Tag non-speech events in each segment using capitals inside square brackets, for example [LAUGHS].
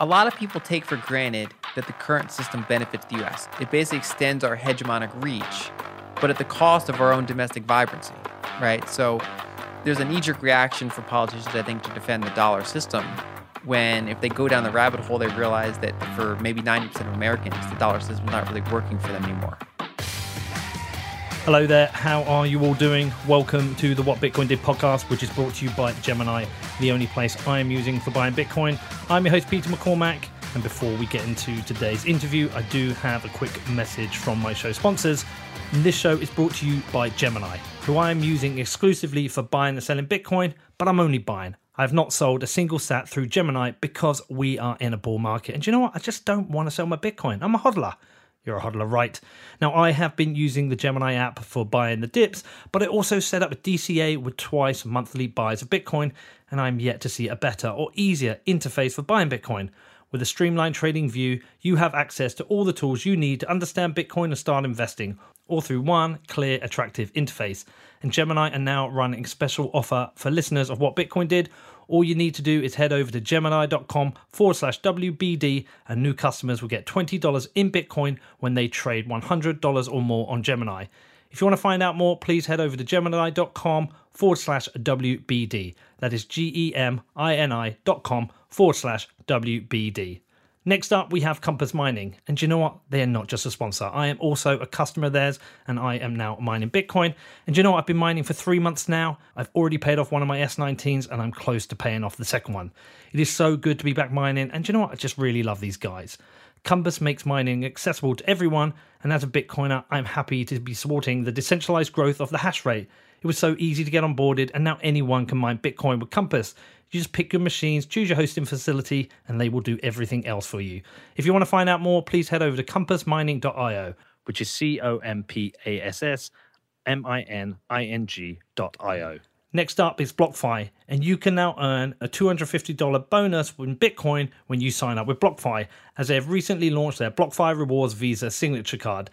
A lot of people take for granted that the current system benefits the US. It basically extends our hegemonic reach, but at the cost of our own domestic vibrancy, right? So there's a knee jerk reaction for politicians, I think, to defend the dollar system when if they go down the rabbit hole, they realize that for maybe 90% of Americans, the dollar system is not really working for them anymore. Hello there, how are you all doing? Welcome to the What Bitcoin Did podcast, which is brought to you by Gemini, the only place I am using for buying Bitcoin. I'm your host, Peter McCormack, and before we get into today's interview, I do have a quick message from my show sponsors. And this show is brought to you by Gemini, who I am using exclusively for buying and selling Bitcoin, but I'm only buying. I have not sold a single sat through Gemini because we are in a bull market. And you know what? I just don't want to sell my Bitcoin. I'm a hodler. You're a hodler, right? Now, I have been using the Gemini app for buying the dips, but I also set up a DCA with twice monthly buys of Bitcoin, and I'm yet to see a better or easier interface for buying Bitcoin. With a streamlined trading view, you have access to all the tools you need to understand Bitcoin and start investing, all through one clear, attractive interface. And Gemini are now running a special offer for listeners of what Bitcoin did all you need to do is head over to gemini.com forward slash WBD, and new customers will get $20 in Bitcoin when they trade $100 or more on Gemini. If you want to find out more, please head over to gemini.com forward slash WBD. That is G E M I N I dot com forward slash WBD. Next up, we have Compass Mining. And you know what? They are not just a sponsor. I am also a customer of theirs, and I am now mining Bitcoin. And you know what? I've been mining for three months now. I've already paid off one of my S19s, and I'm close to paying off the second one. It is so good to be back mining. And you know what? I just really love these guys. Compass makes mining accessible to everyone, and as a Bitcoiner, I'm happy to be supporting the decentralized growth of the hash rate. It was so easy to get onboarded, and now anyone can mine Bitcoin with Compass. You just pick your machines, choose your hosting facility, and they will do everything else for you. If you want to find out more, please head over to compassmining.io, which is C O M P A S S M I N I N G.io. Next up is BlockFi, and you can now earn a $250 bonus in Bitcoin when you sign up with BlockFi, as they have recently launched their BlockFi Rewards Visa signature card.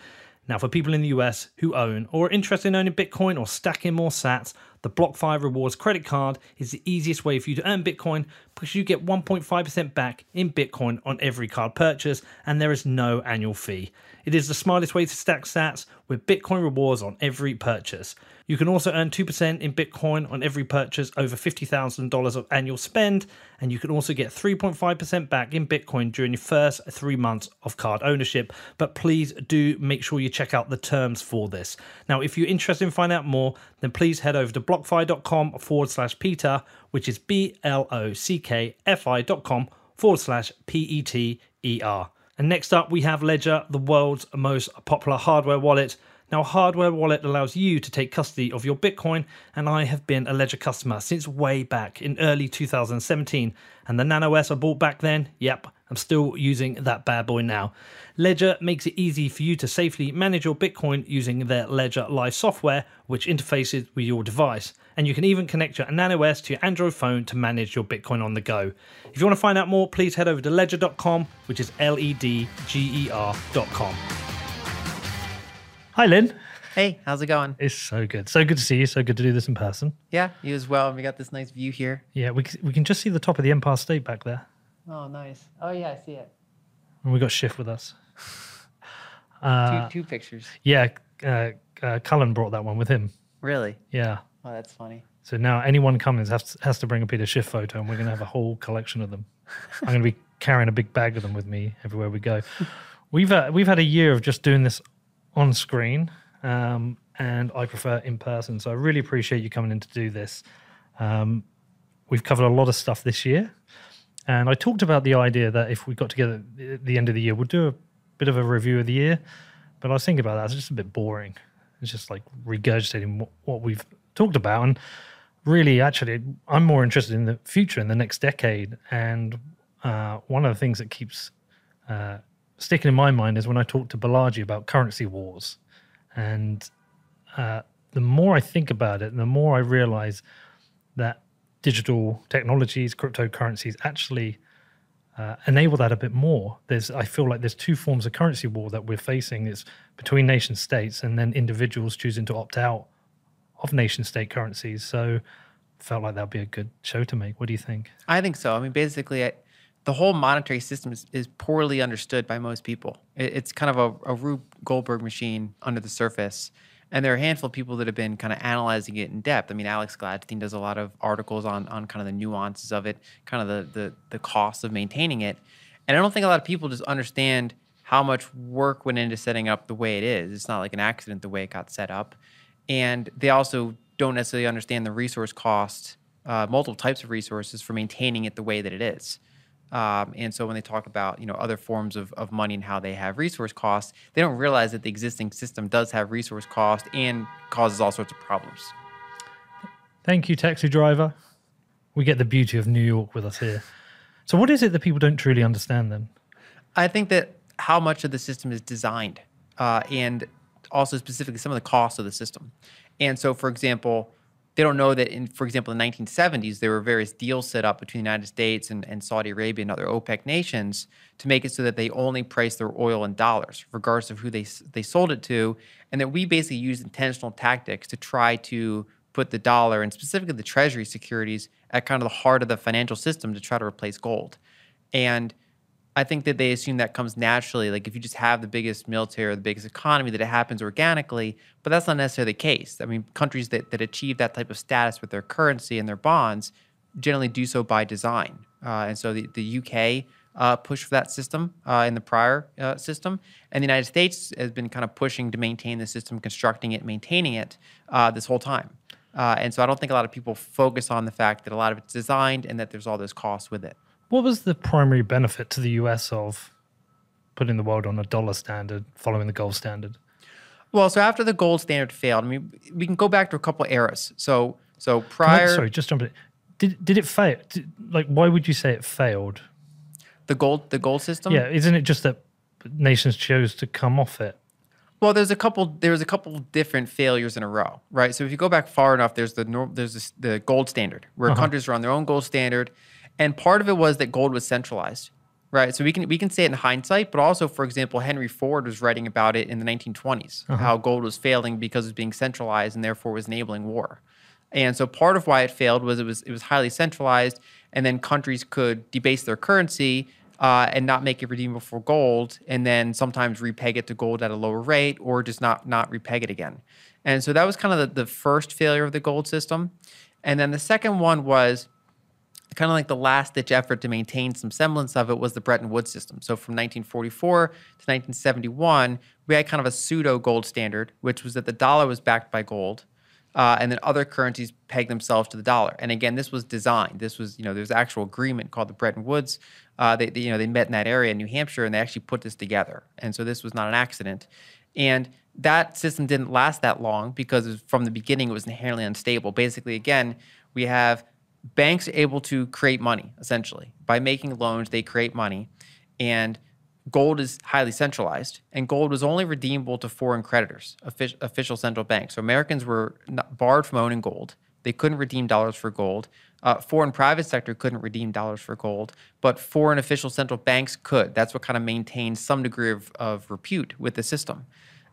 Now, for people in the US who own or are interested in owning Bitcoin or stacking more sats, the BlockFi Rewards credit card is the easiest way for you to earn Bitcoin because you get 1.5% back in Bitcoin on every card purchase and there is no annual fee. It is the smartest way to stack sats with Bitcoin rewards on every purchase. You can also earn 2% in Bitcoin on every purchase over $50,000 of annual spend, and you can also get 3.5% back in Bitcoin during your first three months of card ownership. But please do make sure you check out the terms for this. Now, if you're interested in finding out more, then please head over to blockfi.com forward slash Peter, which is B L O C K F I.com forward slash P E T E R. And next up, we have Ledger, the world's most popular hardware wallet. Now, a Hardware Wallet allows you to take custody of your Bitcoin, and I have been a Ledger customer since way back in early 2017. And the Nano S I bought back then, yep, I'm still using that bad boy now. Ledger makes it easy for you to safely manage your Bitcoin using their Ledger Live software, which interfaces with your device. And you can even connect your Nano S to your Android phone to manage your Bitcoin on the go. If you want to find out more, please head over to ledger.com, which is L E D G E R.com. Hi, Lyn. Hey, how's it going? It's so good. So good to see you. So good to do this in person. Yeah, you as well. And We got this nice view here. Yeah, we, we can just see the top of the Empire State back there. Oh, nice. Oh, yeah, I see it. And we got Schiff with us. [LAUGHS] Uh, two, two pictures. yeah, uh, uh, Cullen brought that one with him. Really? Yeah. Oh, that's funny. So now anyone coming has, to, has to bring a Peter Schiff photo, and we're going to have a whole collection of them. I'm going to be [LAUGHS] carrying a big bag of them with me everywhere we go. We've uh, we've had a year of just doing this on screen, um, and I prefer in person. So I really appreciate you coming in to do this. Um, we've covered a lot of stuff this year, and I talked about the idea that if we got together at the end of the year, we'll do a bit of a review of the year. But I was thinking about that; it's just a bit boring. It's just like regurgitating what, what we've talked about, and really, actually, I'm more interested in the future, in the next decade. And uh, one of the things that keeps uh, sticking in my mind is when I talked to Balaji about currency wars. And uh, the more I think about it, the more I realize that digital technologies, cryptocurrencies actually uh, enable that a bit more. There's, I feel like there's two forms of currency war that we're facing. It's between nation states and then individuals choosing to opt out of nation state currencies. So felt like that'd be a good show to make. What do you think? I think so. I mean, basically, I, the whole monetary system is, is poorly understood by most people. It, it's kind of a, a Rube Goldberg machine under the surface. And there are a handful of people that have been kind of analyzing it in depth. I mean, Alex Gladstein does a lot of articles on, on kind of the nuances of it, kind of the, the, the cost of maintaining it. And I don't think a lot of people just understand how much work went into setting up the way it is. It's not like an accident the way it got set up. And they also don't necessarily understand the resource cost, uh, multiple types of resources for maintaining it the way that it is. Um, and so when they talk about you know other forms of, of money and how they have resource costs, they don't realize that the existing system does have resource cost and causes all sorts of problems. Thank you, taxi driver. We get the beauty of New York with us here. So, what is it that people don't truly understand then? I think that how much of the system is designed, uh, and also specifically some of the costs of the system. And so, for example, they don't know that in, for example, in the 1970s, there were various deals set up between the United States and, and Saudi Arabia and other OPEC nations to make it so that they only price their oil in dollars, regardless of who they, they sold it to. And that we basically used intentional tactics to try to put the dollar and specifically the treasury securities at kind of the heart of the financial system to try to replace gold. And I think that they assume that comes naturally. Like if you just have the biggest military or the biggest economy, that it happens organically. But that's not necessarily the case. I mean, countries that, that achieve that type of status with their currency and their bonds generally do so by design. Uh, and so the, the UK uh, pushed for that system uh, in the prior uh, system. And the United States has been kind of pushing to maintain the system, constructing it, maintaining it uh, this whole time. Uh, and so I don't think a lot of people focus on the fact that a lot of it's designed and that there's all those costs with it. What was the primary benefit to the US of putting the world on a dollar standard, following the gold standard? Well, so after the gold standard failed, I mean, we can go back to a couple eras. So, so prior. I, sorry, just jump in. Did did it fail? Did, like, why would you say it failed? The gold, the gold system. Yeah, isn't it just that nations chose to come off it? Well, there's a couple. There's a couple different failures in a row, right? So if you go back far enough, there's the there's this, the gold standard, where uh-huh. countries are on their own gold standard, and part of it was that gold was centralized, right? So we can we can say it in hindsight, but also, for example, Henry Ford was writing about it in the 1920s, uh-huh. how gold was failing because it was being centralized and therefore was enabling war. And so part of why it failed was it was it was highly centralized, and then countries could debase their currency uh, and not make it redeemable for gold, and then sometimes repeg it to gold at a lower rate, or just not not repeg it again. And so that was kind of the, the first failure of the gold system. And then the second one was kind of like the last ditch effort to maintain some semblance of it was the Bretton Woods system. So from 1944 to 1971, we had kind of a pseudo gold standard, which was that the dollar was backed by gold. Uh, and then other currencies pegged themselves to the dollar. And again, this was designed. This was, you know, there's actual agreement called the Bretton Woods. Uh, they, they, you know, they met in that area in New Hampshire, and they actually put this together. And so this was not an accident. And that system didn't last that long because from the beginning it was inherently unstable. Basically, again, we have banks are able to create money essentially by making loans. They create money, and gold is highly centralized, and gold was only redeemable to foreign creditors, official central banks. So Americans were barred from owning gold. They couldn't redeem dollars for gold. Uh, foreign private sector couldn't redeem dollars for gold, but foreign official central banks could. That's what kind of maintained some degree of, of repute with the system.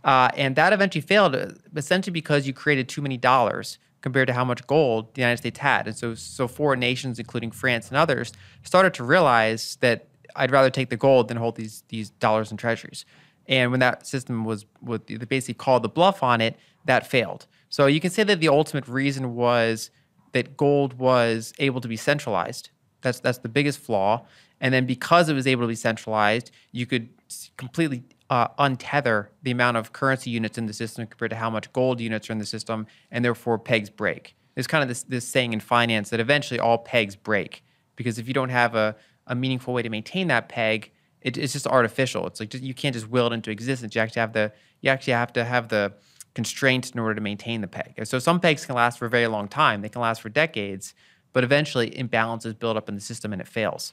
Uh, and that eventually failed, uh, essentially because you created too many dollars compared to how much gold the United States had. And so, so foreign nations, including France and others, started to realize that I'd rather take the gold than hold these these dollars and treasuries. And when that system was, was basically called the bluff on it, that failed. So you can say that the ultimate reason was that gold was able to be centralized. That's that's the biggest flaw. And then because it was able to be centralized, you could completely uh, untether the amount of currency units in the system compared to how much gold units are in the system, and therefore pegs break. There's kind of this, this saying in finance that eventually all pegs break because if you don't have a, a meaningful way to maintain that peg, it, it's just artificial. It's like just, you can't just will it into existence. You actually have the you actually have to have the constraints in order to maintain the peg. So some pegs can last for a very long time. They can last for decades, but eventually imbalances build up in the system and it fails.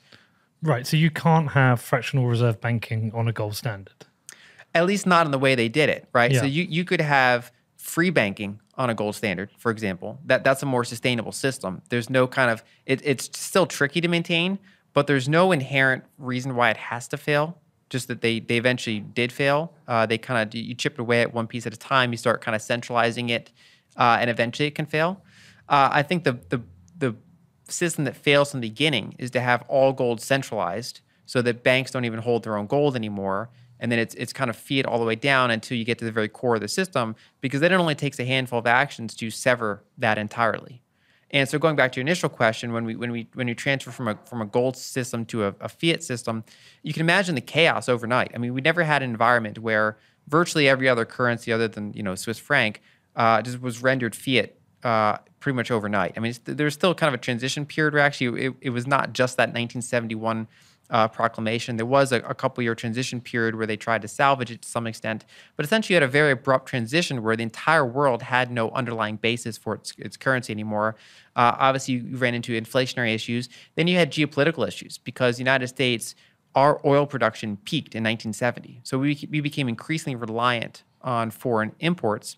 Right. So you can't have fractional reserve banking on a gold standard at least not in the way they did it, right? Yeah. So you, you could have free banking on a gold standard, for example. That that's a more sustainable system. There's no kind of it, it's still tricky to maintain, but there's no inherent reason why it has to fail. Just that they they eventually did fail. Uh, they kind of you chip away at one piece at a time. You start kind of centralizing it, uh, and eventually it can fail. Uh, I think the the the system that fails from the beginning is to have all gold centralized so that banks don't even hold their own gold anymore. And then it's, it's kind of fiat all the way down until you get to the very core of the system because then it only takes a handful of actions to sever that entirely. And so going back to your initial question, when we when we when you transfer from a from a gold system to a, a, fiat system, you can imagine the chaos overnight. I mean, we never had an environment where virtually every other currency other than you know Swiss franc uh, just was rendered fiat uh, pretty much overnight. I mean, there's still kind of a transition period where actually it, it was not just that 1971 uh, proclamation. There was a, a couple year transition period where they tried to salvage it to some extent, but essentially had a very abrupt transition where the entire world had no underlying basis for its, its currency anymore. Uh, obviously, you ran into inflationary issues. Then you had geopolitical issues because the United States, our oil production peaked in 1970. So we, we became increasingly reliant on foreign imports.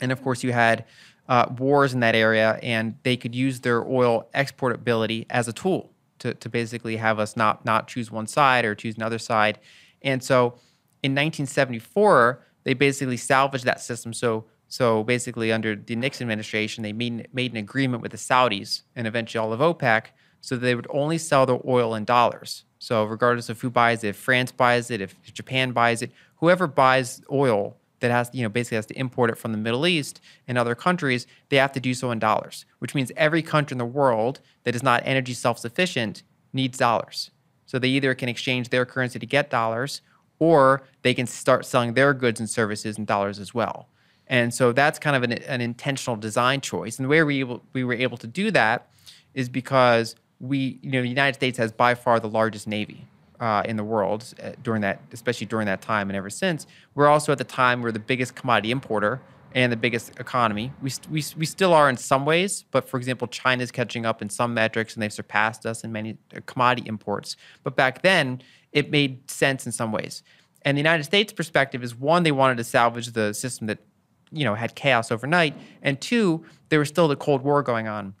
And of course, you had uh, wars in that area, and they could use their oil exportability as a tool to, to basically have us not not choose one side or choose another side. And so in 1974, they basically salvaged that system. So so basically under the Nixon administration, they made, made an agreement with the Saudis and eventually all of OPEC so they would only sell their oil in dollars. So regardless of who buys it, if France buys it, if Japan buys it, whoever buys oil that has you know basically has to import it from the Middle East and other countries, they have to do so in dollars, which means every country in the world that is not energy self-sufficient needs dollars. So they either can exchange their currency to get dollars, or they can start selling their goods and services in dollars as well. And so that's kind of an, an intentional design choice. And the way we, able, we were able to do that is because we, you know, the United States has by far the largest navy uh, in the world uh, during that, especially during that time and ever since. We're also at the time we're the biggest commodity importer and the biggest economy. We, we, we still are in some ways, but for example, China's catching up in some metrics and they've surpassed us in many uh, commodity imports. But back then, it made sense in some ways. And the United States perspective is one, they wanted to salvage the system that you know had chaos overnight, and two, there was still the Cold War going on.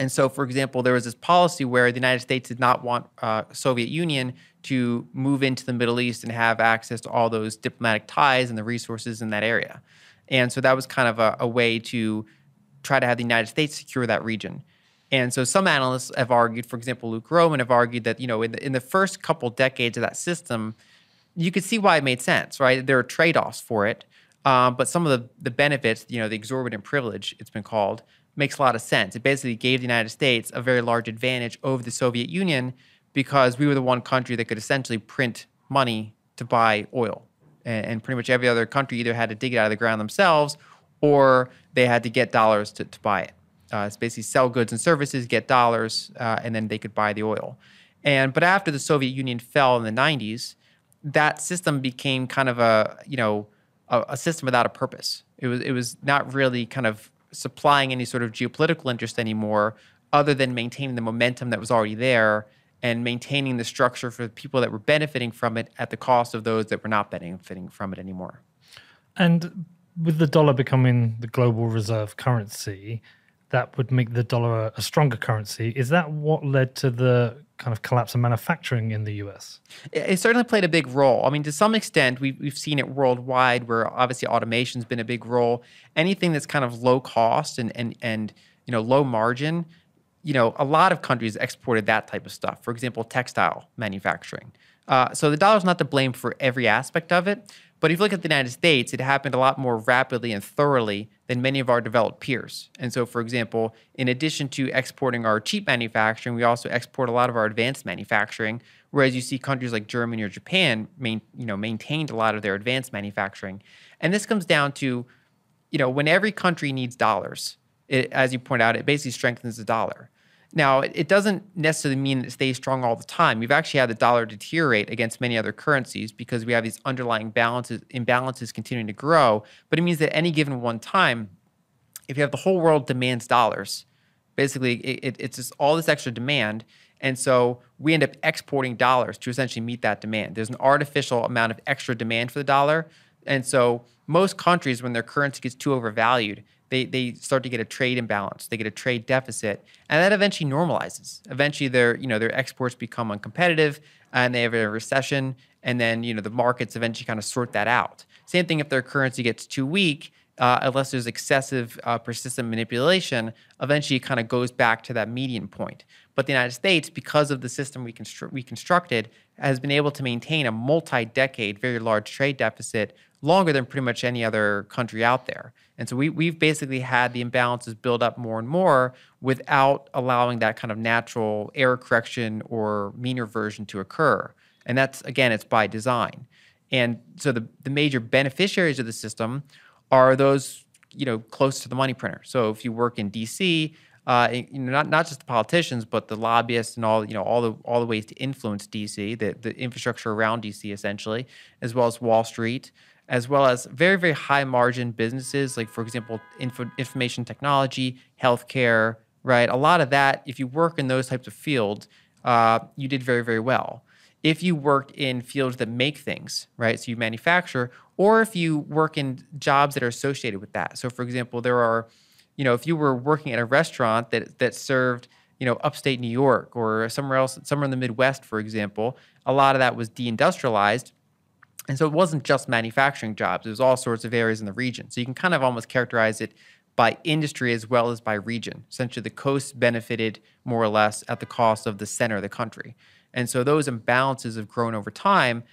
And so, for example, there was this policy where the United States did not want uh, Soviet Union to move into the Middle East and have access to all those diplomatic ties and the resources in that area. And so that was kind of a, a way to try to have the United States secure that region. And so some analysts have argued, for example, Luke Gromen have argued that, you know, in the, in the first couple decades of that system, you could see why it made sense, right? There are trade-offs for it. Um, but some of the, the benefits, you know, the exorbitant privilege, it's been called, makes a lot of sense. It basically gave the United States a very large advantage over the Soviet Union because we were the one country that could essentially print money to buy oil. And, and pretty much every other country either had to dig it out of the ground themselves or they had to get dollars to, to buy it. Uh, it's basically sell goods and services, get dollars, uh, and then they could buy the oil. And but after the Soviet Union fell in the 90s, that system became kind of a you know a, a system without a purpose. It was it was not really kind of supplying any sort of geopolitical interest anymore, other than maintaining the momentum that was already there and maintaining the structure for the people that were benefiting from it at the cost of those that were not benefiting from it anymore. And with the dollar becoming the global reserve currency, that would make the dollar a, stronger currency. Is that what led to the kind of collapse of manufacturing in the US? It certainly played a big role. I mean, to some extent, we've, we've seen it worldwide where obviously automation's been a big role. Anything that's kind of low cost and, and, and you know, low margin, you know, a lot of countries exported that type of stuff. For example, textile manufacturing. Uh, so the dollar's not to blame for every aspect of it, but if you look at the United States, it happened a lot more rapidly and thoroughly than many of our developed peers. And so, for example, in addition to exporting our cheap manufacturing, we also export a lot of our advanced manufacturing. Whereas you see countries like Germany or Japan, main, you know, maintained a lot of their advanced manufacturing. And this comes down to, you know, when every country needs dollars, it, as you point out, it basically strengthens the dollar. Now, it doesn't necessarily mean it stays strong all the time. We've actually had the dollar deteriorate against many other currencies because we have these underlying balances, imbalances continuing to grow. But it means that any given one time, if you have the whole world demands dollars, basically it, it's just all this extra demand. And so we end up exporting dollars to essentially meet that demand. There's an artificial amount of extra demand for the dollar. And so most countries, when their currency gets too overvalued, they, they start to get a trade imbalance. They get a trade deficit, and that eventually normalizes. Eventually, their you know their exports become uncompetitive, and they have a recession, and then you know the markets eventually kind of sort that out. Same thing if their currency gets too weak. uh, unless there's excessive uh, persistent manipulation, eventually it kind of goes back to that median point. But the United States, because of the system we, constru- we constructed, has been able to maintain a multi decade, very large trade deficit longer than pretty much any other country out there. And so we, we've basically had the imbalances build up more and more without allowing that kind of natural error correction or mean reversion to occur. And that's, again, it's by design. And so the, the major beneficiaries of the system are those you know close to the money printer. So if you work in DC, uh, you know, not not just the politicians, but the lobbyists and all you know all the all the ways to influence DC, the the infrastructure around DC essentially, as well as Wall Street, as well as very very high margin businesses like for example info, information technology, healthcare, right? A lot of that, if you work in those types of fields, uh, you did very very well if you worked in fields that make things, right? So you manufacture, or if you work in jobs that are associated with that. So, for example, there are, you know, if you were working at a restaurant that that served, you know, upstate New York or somewhere else, somewhere in the Midwest, for example, a lot of that was deindustrialized. And so it wasn't just manufacturing jobs, it was all sorts of areas in the region. So you can kind of almost characterize it by industry as well as by region. Essentially, the coast benefited more or less at the cost of the center of the country. And so those imbalances have grown over time,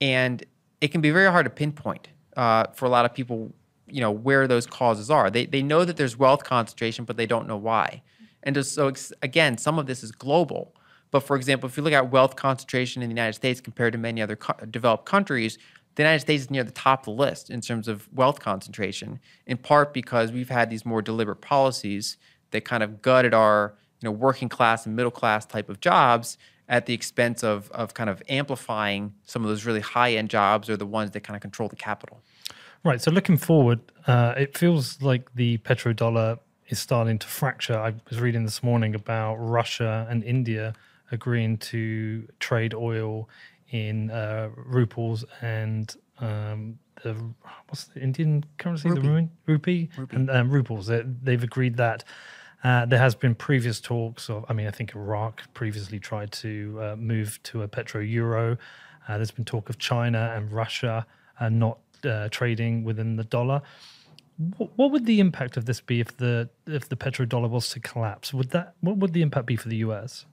and it can be very hard to pinpoint uh, for a lot of people. You know where those causes are. They they know that there's wealth concentration, but they don't know why. And so again, some of this is global. But for example, if you look at wealth concentration in the United States compared to many other co- developed countries, the United States is near the top of the list in terms of wealth concentration, in part because we've had these more deliberate policies that kind of gutted our you know working class and middle class type of jobs at the expense of of kind of amplifying some of those really high end jobs or the ones that kind of control the capital. Right. So looking forward, uh, it feels like the petrodollar is starting to fracture. I was reading this morning about Russia and India agreeing to trade oil in uh, rupees and um, the what's the Indian currency? Rupee. The ruin rupee, Rupee. and um. They, they've agreed that. Uh, there has been previous talks of, I mean, I think Iraq previously tried to uh, move to a petro euro. Uh, there's been talk of China and Russia uh, not uh, trading within the dollar. What, what would the impact of this be if the if the petrodollar was to collapse? Would that what would the impact be for the US?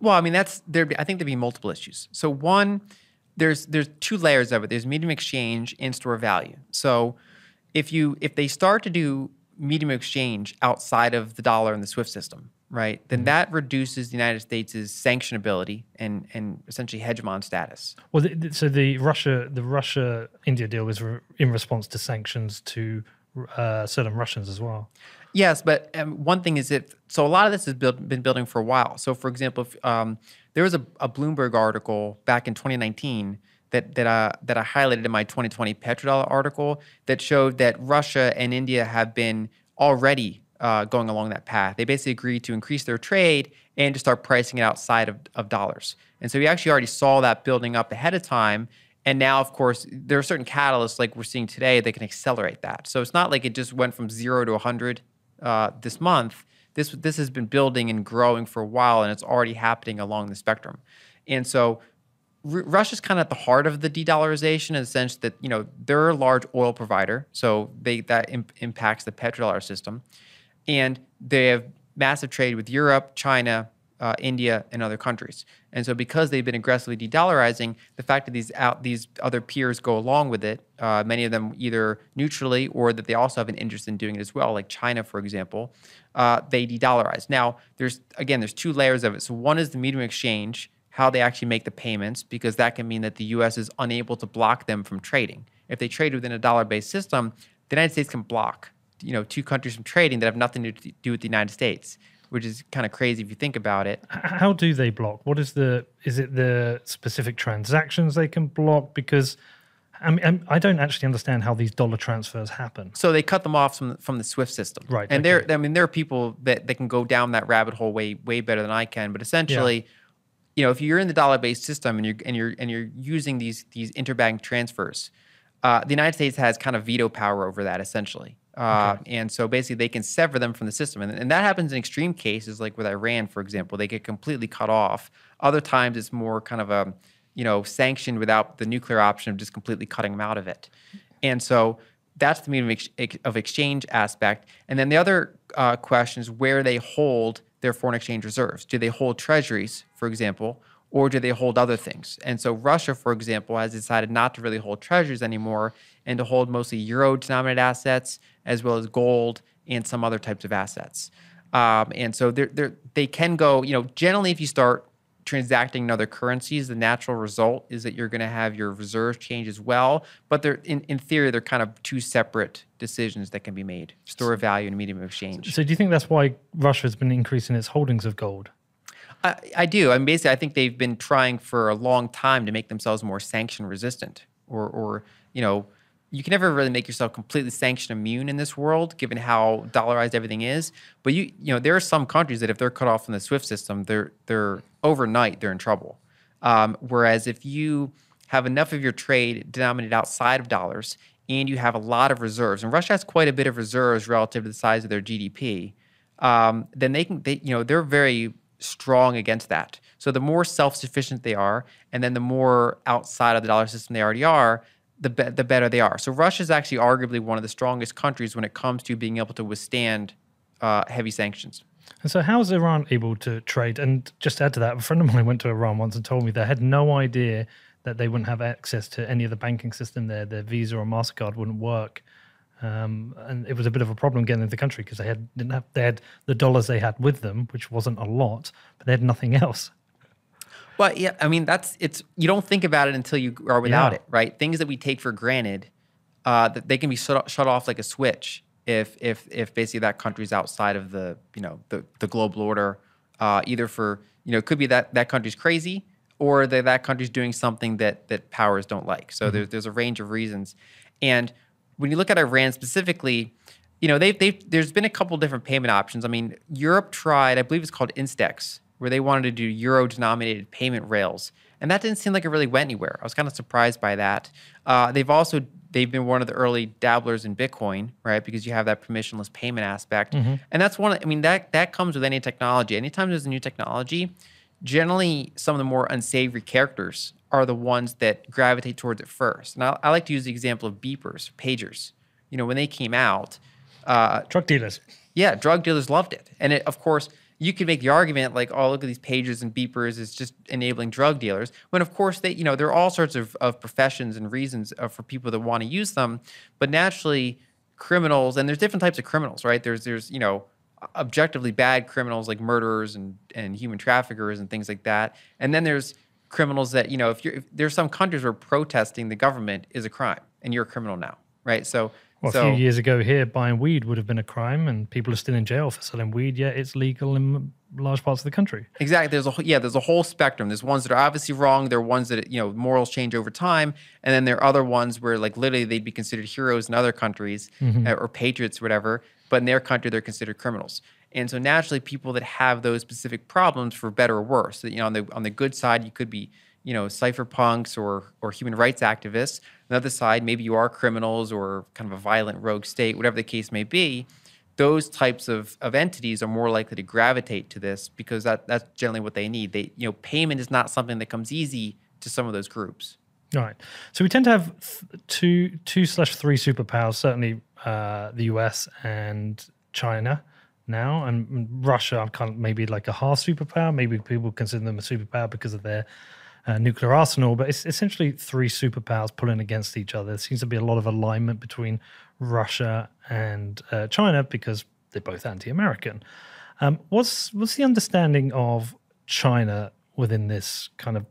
Well, I mean, that's there. I think there'd be multiple issues. So one, there's there's two layers of it. There's medium exchange and store value. So if you if they start to do medium exchange outside of the dollar and the SWIFT system, right, then that reduces the United States' sanctionability and and essentially hegemon status. Well, the, the- so the Russia the Russia India deal was re- in response to sanctions to uh, certain Russians as well. Yes, but um, one thing is that so a lot of this has built, been building for a while. So, for example, if, um, there was a, a Bloomberg article back in 2019 that that uh, that I highlighted in my 2020 petrodollar article that showed that Russia and India have been already uh, going along that path. They basically agreed to increase their trade and to start pricing it outside of, of dollars. And so we actually already saw that building up ahead of time. And now, of course, there are certain catalysts like we're seeing today that can accelerate that. So it's not like it just went from zero to 100 uh, this month. This this has been building and growing for a while, and it's already happening along the spectrum. And so, R- Russia's kind of at the heart of the de-dollarization in the sense that you know they're a large oil provider, so they that imp- impacts the petrodollar system, and they have massive trade with Europe, China, uh, India, and other countries. And so, because they've been aggressively de-dollarizing, the fact that these out these other peers go along with it, uh, many of them either neutrally or that they also have an interest in doing it as well, like China, for example, uh, they de-dollarize. Now, there's again, there's two layers of it. So one is the medium exchange, how they actually make the payments, because that can mean that the U.S. is unable to block them from trading. If they trade within a dollar-based system, the United States can block, you know, two countries from trading that have nothing to do with the United States, which is kind of crazy if you think about it. How do they block? What is the is it the specific transactions they can block? Because I mean, I'm- don't actually understand how these dollar transfers happen. So they cut them off from from the SWIFT system, Right, And okay. there, I mean, there are people that, that can go down that rabbit hole way way better than I can. But essentially, you know, if you're in the dollar based system and you're and you're and you're using these these interbank transfers, uh, the United States has kind of veto power over that essentially. Uh, And so basically, they can sever them from the system, and, and that happens in extreme cases, like with Iran, for example. They get completely cut off. Other times, it's more kind of a you know sanctioned without the nuclear option of just completely cutting them out of it. And so that's the medium of exchange aspect. And then the other uh, question is where they hold their foreign exchange reserves. Do they hold treasuries, for example, or do they hold other things? And so Russia, for example, has decided not to really hold treasuries anymore and to hold mostly euro denominated assets as well as gold and some other types of assets. Um, and so they're, they're, they can go, you know, generally if you start transacting in other currencies, the natural result is that you're going to have your reserves change as well. But they're in, in theory, they're kind of two separate decisions that can be made: store of value and medium of exchange. So, do you think that's why Russia has been increasing its holdings of gold? I, I do. I mean, basically, I think they've been trying for a long time to make themselves more sanction resistant, or, or you know, you can never really make yourself completely sanction immune in this world, given how dollarized everything is. But you, you know, there are some countries that if they're cut off from the SWIFT system, they're they're overnight they're in trouble. Um, whereas if you have enough of your trade denominated outside of dollars and you have a lot of reserves, and Russia has quite a bit of reserves relative to the size of their GDP, um, then they can, they, you know, they're very strong against that. So the more self-sufficient they are, and then the more outside of the dollar system they already are, the, be- the better they are. So Russia is actually arguably one of the strongest countries when it comes to being able to withstand uh, heavy sanctions. And so, how is Iran able to trade? And just to add to that, a friend of mine [LAUGHS] went to Iran once and told me they had no idea that they wouldn't have access to any of the banking system there. Their Visa or Mastercard wouldn't work, um, and it was a bit of a problem getting into the country because they had didn't have they had the dollars they had with them, which wasn't a lot, but they had nothing else. Well, yeah, I mean that's it's you don't think about it until you are without Yeah. it, right? Things that we take for granted, uh, that they can be shut, shut off like a switch if if if basically that country's outside of the you know the the global order, uh, either for you know it could be that that country's crazy or that that country's doing something that that powers don't like. So there's there's a range of reasons, and when you look at Iran specifically. You know, they've, they've, there's been a couple different payment options. I mean, Europe tried, I believe it's called Instex, where they wanted to do euro denominated payment rails. And that didn't seem like it really went anywhere. I was kind of surprised by that. Uh, they've also they've been one of the early dabblers in Bitcoin, right? Because you have that permissionless payment aspect, and that's one. Of, I mean, that that comes with any technology. Anytime there's a new technology, generally some of the more unsavory characters are the ones that gravitate towards it first. And I, I like to use the example of beepers, pagers. You know, when they came out, uh, Drug dealers. yeah, drug dealers loved it. And it, of course, you could make the argument like, oh, look at these pagers and beepers is just enabling drug dealers. When of course they, you know, there are all sorts of, of professions and reasons uh, for people that want to use them. But naturally, criminals and there's different types of criminals, right? There's there's you know objectively bad criminals like murderers and and human traffickers and things like that. And then there's criminals that you know if you're if there's some countries where protesting the government is a crime and you're a criminal now, right? So Well, so a few years ago here, buying weed would have been a crime, and people are still in jail for selling weed. Yet it's legal in large parts of the country. Exactly. There's a whole- yeah. There's a whole spectrum. There's ones that are obviously wrong. There are ones that you know morals change over time, and then there are other ones where like literally they'd be considered heroes in other countries uh, or patriots, or whatever. But in their country, they're considered criminals. And so naturally, people that have those specific problems, for better or worse, you know on the on the good side, you could be you know cypherpunks or or human rights activists. On the other side, maybe you are criminals or kind of a violent rogue state, whatever the case may be those types of, of entities are more likely to gravitate to this because that, that's generally what they need. They, you know, payment is not something that comes easy to some of those groups. All right. So we tend to have th- two, two slash three superpowers. Certainly, uh, the US and China now, and Russia. kind of maybe like a half superpower. Maybe people consider them a superpower because of their uh, nuclear arsenal. But it's essentially three superpowers pulling against each other. There seems to be a lot of alignment between Russia and uh, China because they're both anti-American. Um, what's what's the understanding of China within this kind of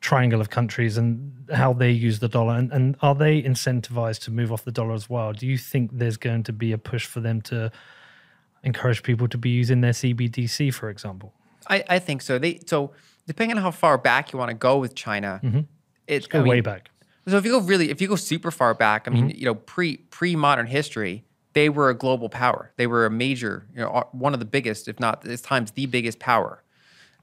triangle of countries and how they use the dollar and, and are they incentivized to move off the dollar as well do you think there's going to be a push for them to encourage people to be using their cbdc for example I, I think so. They so depending on how far back you want to go with China, mm-hmm. it's go I mean, way back So if you go really, if you go super far back, I mean, mm-hmm. you know, pre pre modern history, they were a global power. They were a major, you know, one of the biggest, if not at times the biggest power.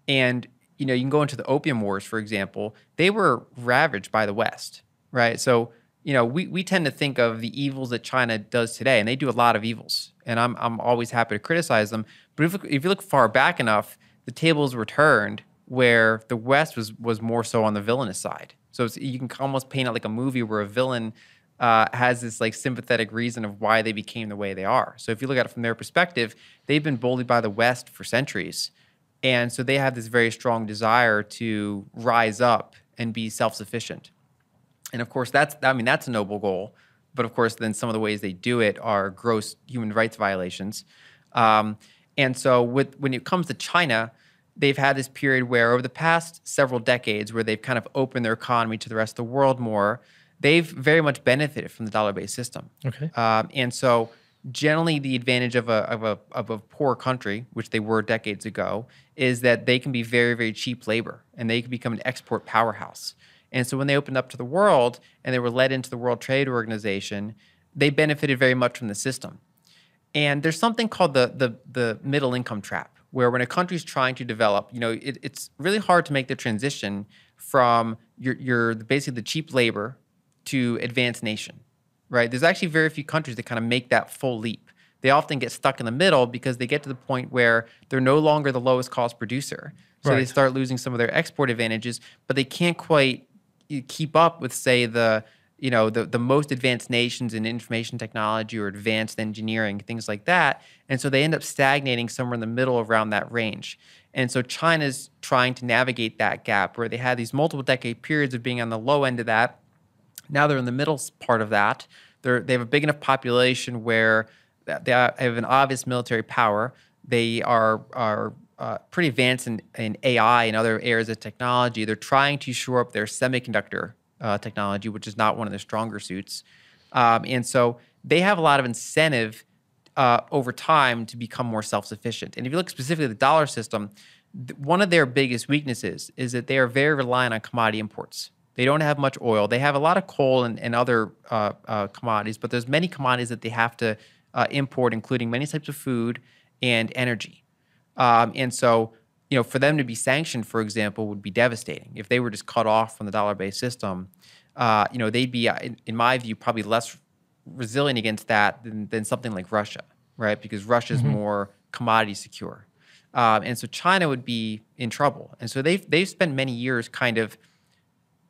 And you know, you can go into the Opium Wars, for example. They were ravaged by the West, right? So you know, we we tend to think of the evils that China does today, and they do a lot of evils. And I'm I'm always happy to criticize them. But if if you look far back enough, the tables were turned where the West was was more so on the villainous side. So you can almost paint it like a movie where a villain uh, has this like sympathetic reason of why they became the way they are. So if you look at it from their perspective, they've been bullied by the West for centuries, and so they have this very strong desire to rise up and be self-sufficient. And of course, that's I mean that's a noble goal, but of course, then some of the ways they do it are gross human rights violations. Um, and so, with when it comes to China, they've had this period where over the past several decades, where they've kind of opened their economy to the rest of the world more they've very much benefited from the dollar-based system. Okay. Um, and so generally the advantage of a, of, a, of a poor country, which they were decades ago, is that they can be very, very cheap labor and they can become an export powerhouse. And so when they opened up to the world and they were led into the World Trade Organization, they benefited very much from the system. And there's something called the, the, the middle income trap, where when a country's trying to develop, you know, it, it's really hard to make the transition from your, your basically the cheap labor to advanced nation, right? There's actually very few countries that kind of make that full leap. They often get stuck in the middle because they get to the point where they're no longer the lowest cost producer. So right. they start losing some of their export advantages, but they can't quite keep up with, say, the you know the, the most advanced nations in information technology or advanced engineering things like that and so they end up stagnating somewhere in the middle around that range and so china's trying to navigate that gap where they had these multiple decade periods of being on the low end of that now they're in the middle part of that. They're, they have a big enough population where they uh, have an obvious military power. They are are uh, pretty advanced in, in AI and other areas of technology. They're trying to shore up their semiconductor uh, technology, which is not one of their stronger suits. Um, and so they have a lot of incentive uh, over time to become more self sufficient. And if you look specifically at the dollar system, th- one of their biggest weaknesses is that they are very reliant on commodity imports. They don't have much oil. They have a lot of coal and, and other uh, uh, commodities, but there's many commodities that they have to uh, import, including many types of food and energy. Um, and so, you know, for them to be sanctioned, for example, would be devastating. If they were just cut off from the dollar-based system, uh, you know, they'd be, uh, in, in, my view, probably less resilient against that than, than something like Russia, right? Because Russia's mm-hmm. more commodity secure. Um, and so China would be in trouble. And so they've, they've spent many years kind of –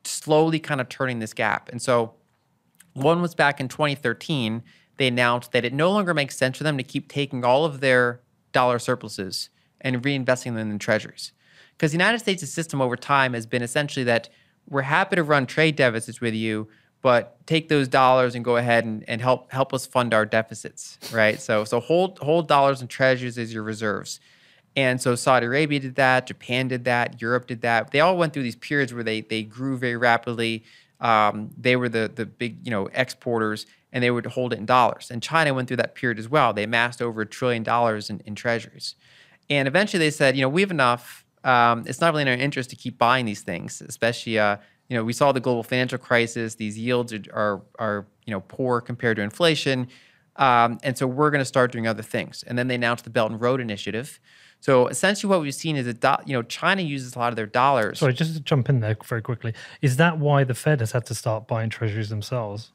slowly kind of turning this gap. And so one was back in 2013, they announced that it no longer makes sense for them to keep taking all of their dollar surpluses and reinvesting them in treasuries. Because the United States' system over time has been essentially that we're happy to run trade deficits with you, but take those dollars and go ahead and, and help help us fund our deficits, right? So so hold hold dollars and treasuries as your reserves. And so Saudi Arabia did that, Japan did that, Europe did that. They all went through these periods where they they grew very rapidly. Um, they were the the big you know exporters, and they would hold it in dollars. And China went through that period as well. They amassed over a trillion dollars in, in treasuries, and eventually they said, you know, we have enough. Um, it's not really in our interest to keep buying these things, especially. Uh, you know, we saw the global financial crisis. These yields are are, are you know poor compared to inflation, um, and so we're going to start doing other things. And then they announced the Belt and Road Initiative, so essentially, what we've seen is that you know China uses a lot of their dollars. Sorry, just to jump in there very quickly. Is that why the Fed has had to start buying treasuries themselves?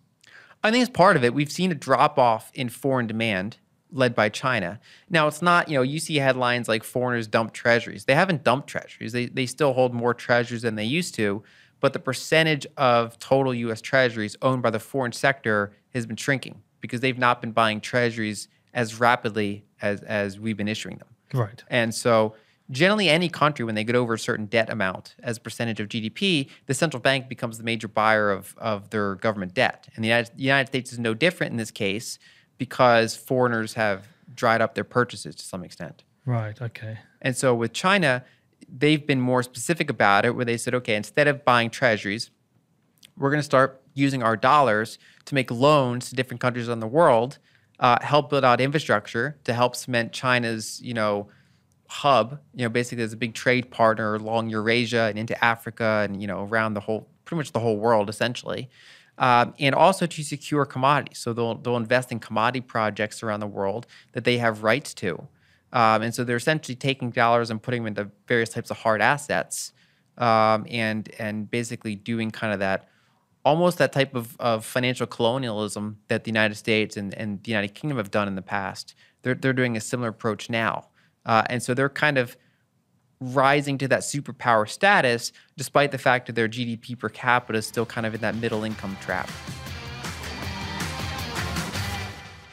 I think it's part of it. We've seen a drop off in foreign demand led by China. Now it's not, you know, you see headlines like foreigners dump treasuries. They haven't dumped treasuries. They they still hold more treasuries than they used to, but the percentage of total US treasuries owned by the foreign sector has been shrinking because they've not been buying treasuries as rapidly as as we've been issuing them. Right. And so generally any country when they get over a certain debt amount as a percentage of GDP, the central bank becomes the major buyer of, of their government debt. And the United, the United States is no different in this case because foreigners have dried up their purchases to some extent. Right, okay. And so with China, they've been more specific about it where they said, okay, instead of buying treasuries, we're going to start using our dollars to make loans to different countries in the world uh, help build out infrastructure to help cement China's, you know, hub. You know, basically as a big trade partner along Eurasia and into Africa and you know around the whole, pretty much the whole world essentially. Um, and also to secure commodities. So they'll they'll invest in commodity projects around the world that they have rights to. Um, and so they're essentially taking dollars and putting them into various types of hard assets, um, and and basically doing kind of that almost that type of, of financial colonialism that the United States and, and the United Kingdom have done in the past. They're, they're doing a similar approach now. Uh, and so they're kind of rising to that superpower status, despite the fact that their GDP per capita is still kind of in that middle income trap.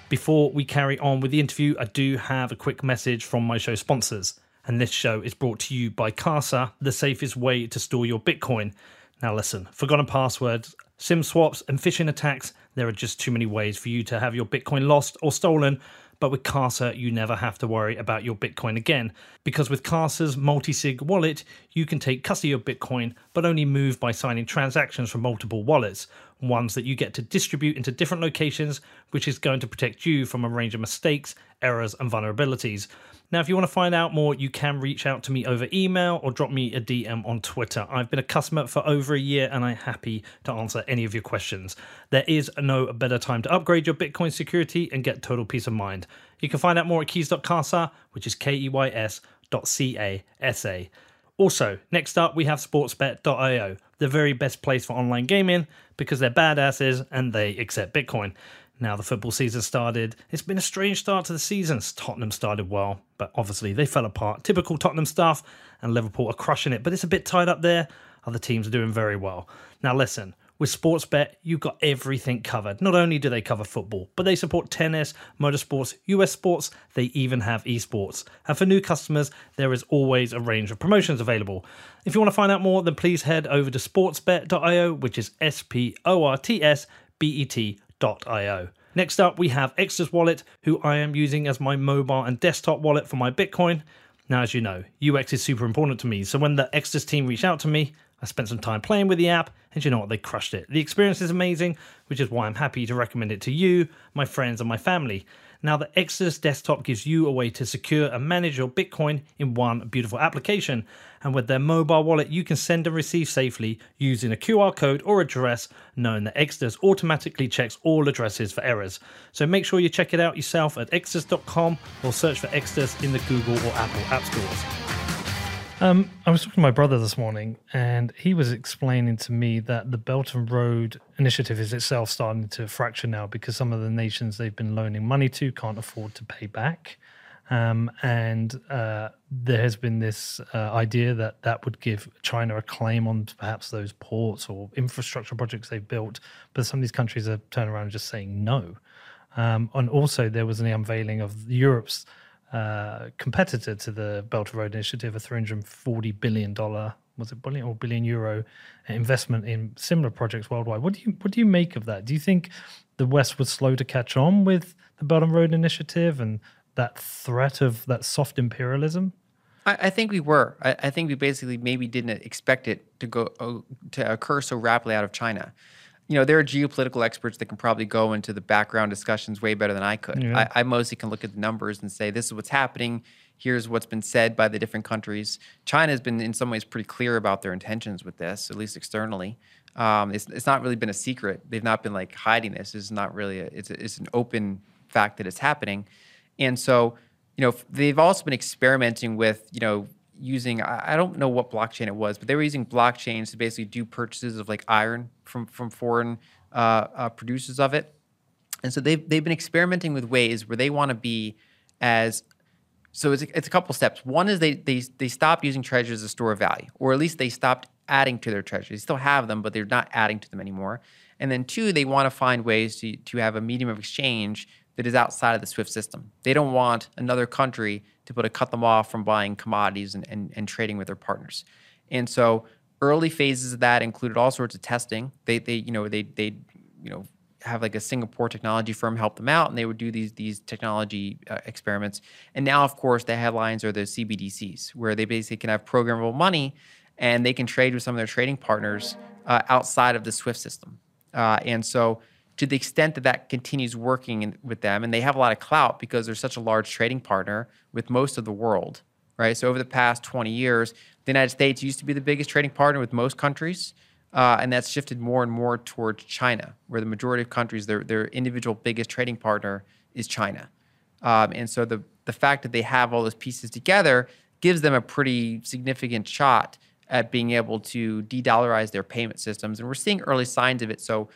Before we carry on with the interview, I do have a quick message from my show sponsors. And this show is brought to you by Casa, the safest way to store your Bitcoin. Now, listen, forgotten passwords, SIM swaps, and phishing attacks, there are just too many ways for you to have your Bitcoin lost or stolen. But with Casa, you never have to worry about your Bitcoin again. Because with Casa's multi sig wallet, you can take custody of Bitcoin, but only move by signing transactions from multiple wallets, ones that you get to distribute into different locations, which is going to protect you from a range of mistakes, errors, and vulnerabilities. Now, if you want to find out more, you can reach out to me over email or drop me a DM on Twitter. I've been a customer for over a year and I'm happy to answer any of your questions. There is no better time to upgrade your Bitcoin security and get total peace of mind. You can find out more at keys.casa, which is K E Y S dot C A S A. Also, next up, we have sportsbet.io, the very best place for online gaming because they're badasses and they accept Bitcoin. Now the football season started. It's been a strange start to the season. Tottenham started well, but obviously they fell apart. Typical Tottenham stuff, and Liverpool are crushing it, but it's a bit tied up there. Other teams are doing very well. Now listen, with Sportsbet, you've got everything covered. Not only do they cover football, but they support tennis, motorsports, US sports, they even have esports. And for new customers, there is always a range of promotions available. If you want to find out more, then please head over to sportsbet.io, which is S P O R T S B E T Io. Next up, we have Exodus Wallet, who I am using as my mobile and desktop wallet for my Bitcoin. Now, as you know, UX is super important to me, so when the Exodus team reached out to me, I spent some time playing with the app, and you know what? They crushed it. The experience is amazing, which is why I'm happy to recommend it to you, my friends, and my family. Now, the Exodus desktop gives you a way to secure and manage your Bitcoin in one beautiful application. And with their mobile wallet, you can send and receive safely using a QR code or address, knowing that Exodus automatically checks all addresses for errors. So make sure you check it out yourself at exodus.com or search for Exodus in the Google or Apple app stores. Um, I was talking to my brother this morning, and he was explaining to me that the Belt and Road Initiative is itself starting to fracture now because some of the nations they've been loaning money to can't afford to pay back. Um, and uh, there has been this uh, idea that that would give China a claim on perhaps those ports or infrastructure projects they've built. But some of these countries are turning around and just saying no. Um, and also, there was an unveiling of Europe's uh, competitor to the Belt Road Initiative, a $340 billion was it billion or billion euro investment in similar projects worldwide. What do you what do you make of that? Do you think the West was slow to catch on with the Belt and Road Initiative and that threat of that soft imperialism? I, think we were. I, think we basically maybe didn't expect it to go to occur so rapidly out of China you know, there are geopolitical experts that can probably go into the background discussions way better than I could. Yeah. I, I, mostly can look at the numbers and say, this is what's happening. Here's what's been said by the different countries. China has been, in some ways, pretty clear about their intentions with this, at least externally. Um, it's, it's not really been a secret. They've not been like hiding this. It's not really, a, it's, a, it's an open fact that it's happening. And so, you know, they've also been experimenting with, you know, using I don't know what blockchain it was, but they were using blockchains to basically do purchases of like iron from from foreign uh, uh, producers of it, and so they've they've been experimenting with ways where they want to be as so it's a, it's a couple steps. One is they they they stopped using treasuries as a store of value, or at least they stopped adding to their treasuries. They still have them, but they're not adding to them anymore. And then two, they want to find ways to to have a medium of exchange that is outside of the SWIFT system. They don't want another country to be able to cut them off from buying commodities and, and, and trading with their partners. And so early phases of that included all sorts of testing. They, they you know, they, they, you know, have like a Singapore technology firm help them out, and they would do these these technology uh, experiments. And now, of course, the headlines are the CBDCs, where they basically can have programmable money, and they can trade with some of their trading partners uh, outside of the SWIFT system. Uh, and so to the extent that that continues working in, with them, and they have a lot of clout because they're such a large trading partner with most of the world, right? So over the past 20 years, the United States used to be the biggest trading partner with most countries, uh, and that's shifted more and more towards China, where the majority of countries, their their individual biggest trading partner is China, um, and so the the fact that they have all those pieces together gives them a pretty significant shot at being able to de-dollarize their payment systems, and we're seeing early signs of it. So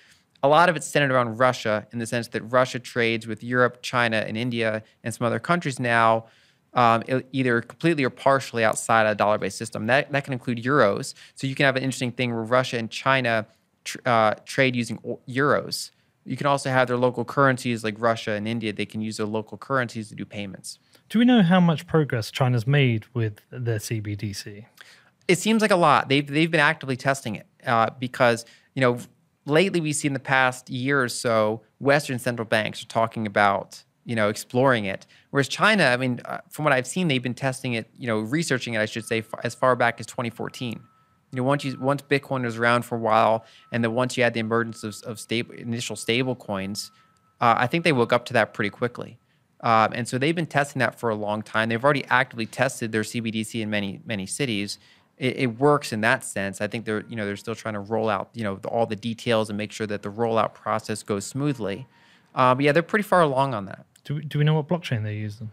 a lot of it's centered around Russia in the sense that Russia trades with Europe, China, and India and some other countries now, um, either completely or partially outside a dollar based system. That, that can include euros. So you can have an interesting thing where Russia and China tr- uh, trade using euros. You can also have their local currencies like Russia and India. They can use their local currencies to do payments. Do we know how much progress China's made with their CBDC? It seems like a lot. They've they've been actively testing it uh, because you know lately we see in the past year or so Western central banks are talking about you know exploring it, whereas China, I mean, uh, from what I've seen, they've been testing it, you know, researching it, I should say, f- as far back as 2014. You know, once you once Bitcoin was around for a while, and then once you had the emergence of, of stable initial stable coins, uh, I think they woke up to that pretty quickly. Um, and so they've been testing that for a long time. They've already actively tested their CBDC in many many cities. It, it, works in that sense. I think they're you know they're still trying to roll out you know the, all the details and make sure that the rollout process goes smoothly. Um, but yeah, they're pretty far along on that. Do we, do we know what blockchain they use them?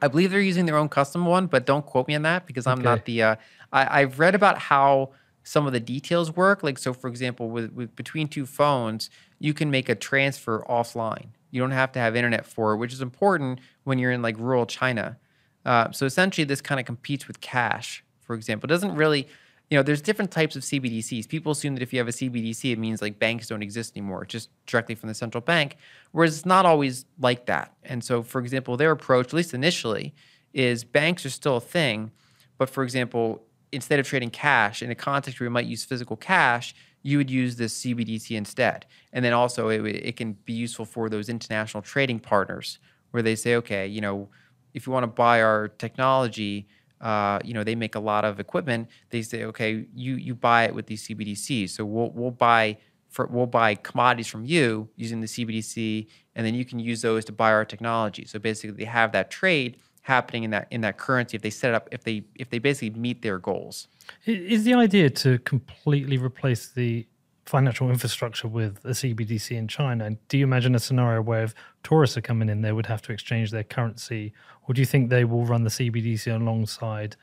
I believe they're using their own custom one, but don't quote me on that because I'm okay. not the. Uh, I, I've read about how some of the details work. Like so, for example, with, with between two phones, you can make a transfer offline. You don't have to have internet for it, which is important when you're in like rural China. Uh, so essentially, this kind of competes with cash, for example. Doesn't really, you know, there's different types of CBDCs. People assume that if you have a CBDC, it means like banks don't exist anymore, just directly from the central bank, whereas it's not always like that. And so, for example, their approach, at least initially, is banks are still a thing, but for example, instead of trading cash in a context where you might use physical cash, you would use this CBDC instead. And then also it, it can be useful for those international trading partners where they say, okay, you know, if you want to buy our technology, uh, you know, they make a lot of equipment. They say, okay, you you buy it with these CBDCs. So we'll we'll buy for we'll buy commodities from you using the CBDC, and then you can use those to buy our technology. So basically, they have that trade happening in that in that currency if they set it up if they if they basically meet their goals. Is the idea to completely replace the financial infrastructure with a CBDC in China? And do you imagine a scenario where if tourists are coming in, they would have to exchange their currency, or do you think they will run the CBDC alongside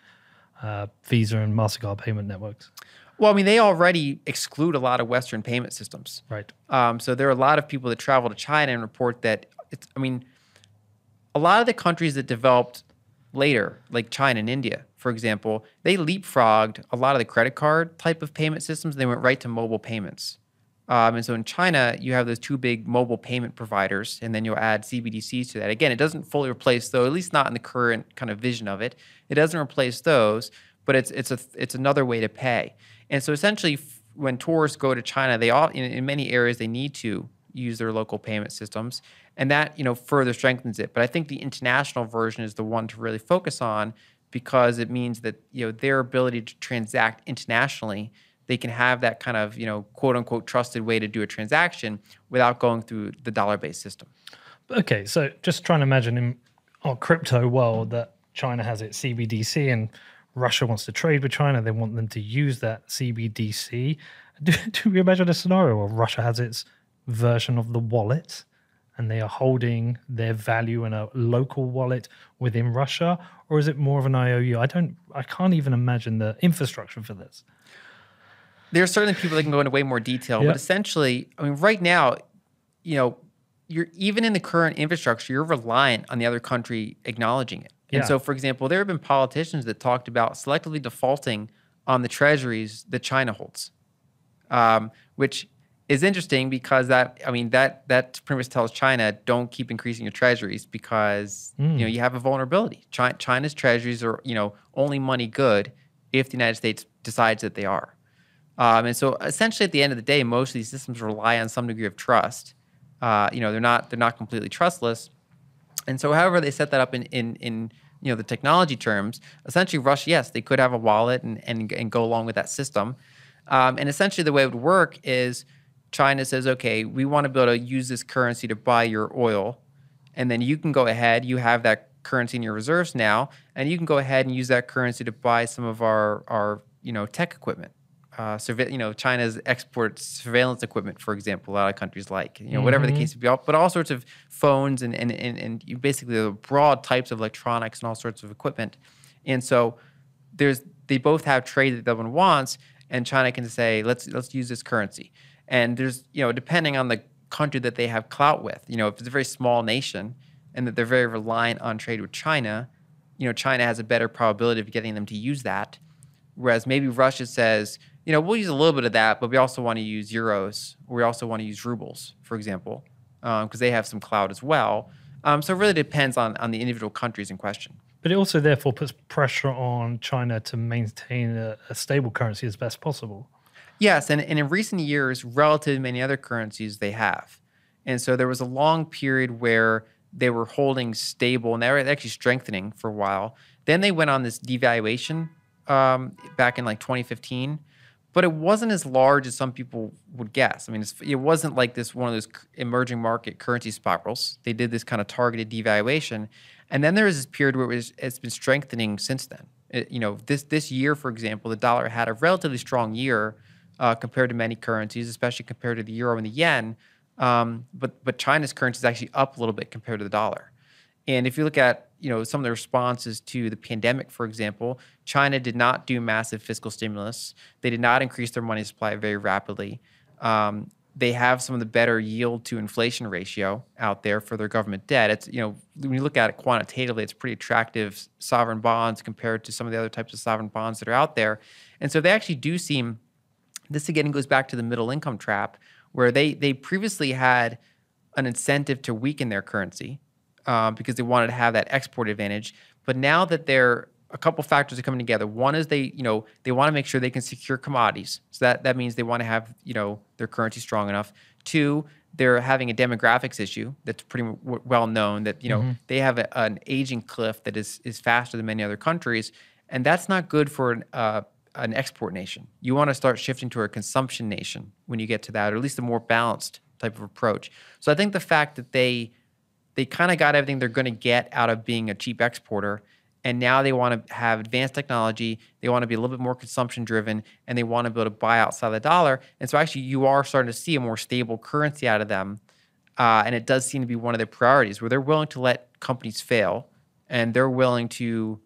uh, Visa and Mastercard payment networks? Well, I mean, they already exclude a lot of Western payment systems. Right. Um, so there are a lot of people that travel to China and report that it's. I mean, a lot of the countries that developed later, like China and India, for example, they leapfrogged a lot of the credit card type of payment systems. And they went right to mobile payments. Um, and so in China, you have those two big mobile payment providers, and then you'll add CBDCs to that. Again, it doesn't fully replace though, at least not in the current kind of vision of it. It doesn't replace those, but it's it's a it's another way to pay. And so essentially, when tourists go to China, they all in, in many areas they need to use their local payment systems and that you know further strengthens it. But I think the international version is the one to really focus on because it means that you know their ability to transact internationally, they can have that kind of you know quote unquote trusted way to do a transaction without going through the dollar based system. Okay, so just trying to imagine in our crypto world that China has its CBDC and Russia wants to trade with China. They want them to use that CBDC. Do, [LAUGHS] do we imagine a scenario where Russia has its version of the wallet and they are holding their value in a local wallet within Russia, or is it more of an IOU? I don't, I can't even imagine the infrastructure for this. There are certainly people that can go into way more detail, but essentially, I mean, right now, you know, you're even in the current infrastructure, you're reliant on the other country acknowledging it. And yeah. so, for example, there have been politicians that talked about selectively defaulting on the treasuries that China holds, um, which is interesting because that I mean that that pretty much tells China don't keep increasing your treasuries because mm. you know hmm. you have a vulnerability. China, China's treasuries are you know only money good if the United States decides that they are. Um, and so essentially at the end of the day, most of these systems rely on some degree of trust. Uh, you know they're not they're not completely trustless. And so however they set that up in in in you know the technology terms, essentially Russia yes they could have a wallet and and, and go along with that system. Um, and essentially the way it would work is China says, okay, we want to be able to use this currency to buy your oil. And then you can go ahead, you have that currency in your reserves now, and you can go ahead and use that currency to buy some of our, our you know, tech equipment. Uh, surve- you know, China's export surveillance equipment, for example, a lot of countries like, you know, whatever mm-hmm. the case may be, but all sorts of phones and, and, and, and basically the broad types of electronics and all sorts of equipment. And so there's, they both have trade that the one wants, and China can say, let's, let's use this currency. And there's, you know, depending on the country that they have clout with, you know, if it's a very small nation and that they're very reliant on trade with China, you know, China has a better probability of getting them to use that. Whereas maybe Russia says, you know, we'll use a little bit of that, but we also want to use euros. We also want to use rubles, for example, because um, they have some cloud as well. Um, so it really depends on, on the individual countries in question. But it also therefore puts pressure on China to maintain a, a stable currency as best possible. Yes, and, and in recent years, relative to many other currencies, they have. And so there was a long period where they were holding stable and they were actually strengthening for a while. Then they went on this devaluation um, back in like 2015, but it wasn't as large as some people would guess. I mean, it wasn't like this one of those emerging market currency spirals. They did this kind of targeted devaluation, and then there was this period where it was, it's been strengthening since then. It, you know, this this year, for example, the dollar had a relatively strong year uh, compared to many currencies, especially compared to the euro and the yen. Um, but but China's currency is actually up a little bit compared to the dollar. And if you look at you know some of the responses to the pandemic, for example, China did not do massive fiscal stimulus. They did not increase their money supply very rapidly. Um, they have some of the better yield to inflation ratio out there for their government debt. It's you know when you look at it quantitatively, it's pretty attractive sovereign bonds compared to some of the other types of sovereign bonds that are out there. And so they actually do seem. This again goes back to the middle income trap, where they they previously had an incentive to weaken their currency uh, because they wanted to have that export advantage. But now that they're a couple factors are coming together. One is they, you know, they want to make sure they can secure commodities. So that that means they want to have, you know, their currency strong enough. Two, they're having a demographics issue that's pretty w- well known. That you know mm-hmm. they have a, an aging cliff that is is faster than many other countries, and that's not good for an, uh, an export nation. You want to start shifting to a consumption nation when you get to that, or at least a more balanced type of approach. So I think the fact that they they kind of got everything they're going to get out of being a cheap exporter and now they want to have advanced technology they want to be a little bit more consumption driven and they want to be able to buy outside the dollar. And so actually you are starting to see a more stable currency out of them uh, and it does seem to be one of their priorities where they're willing to let companies fail and they're willing to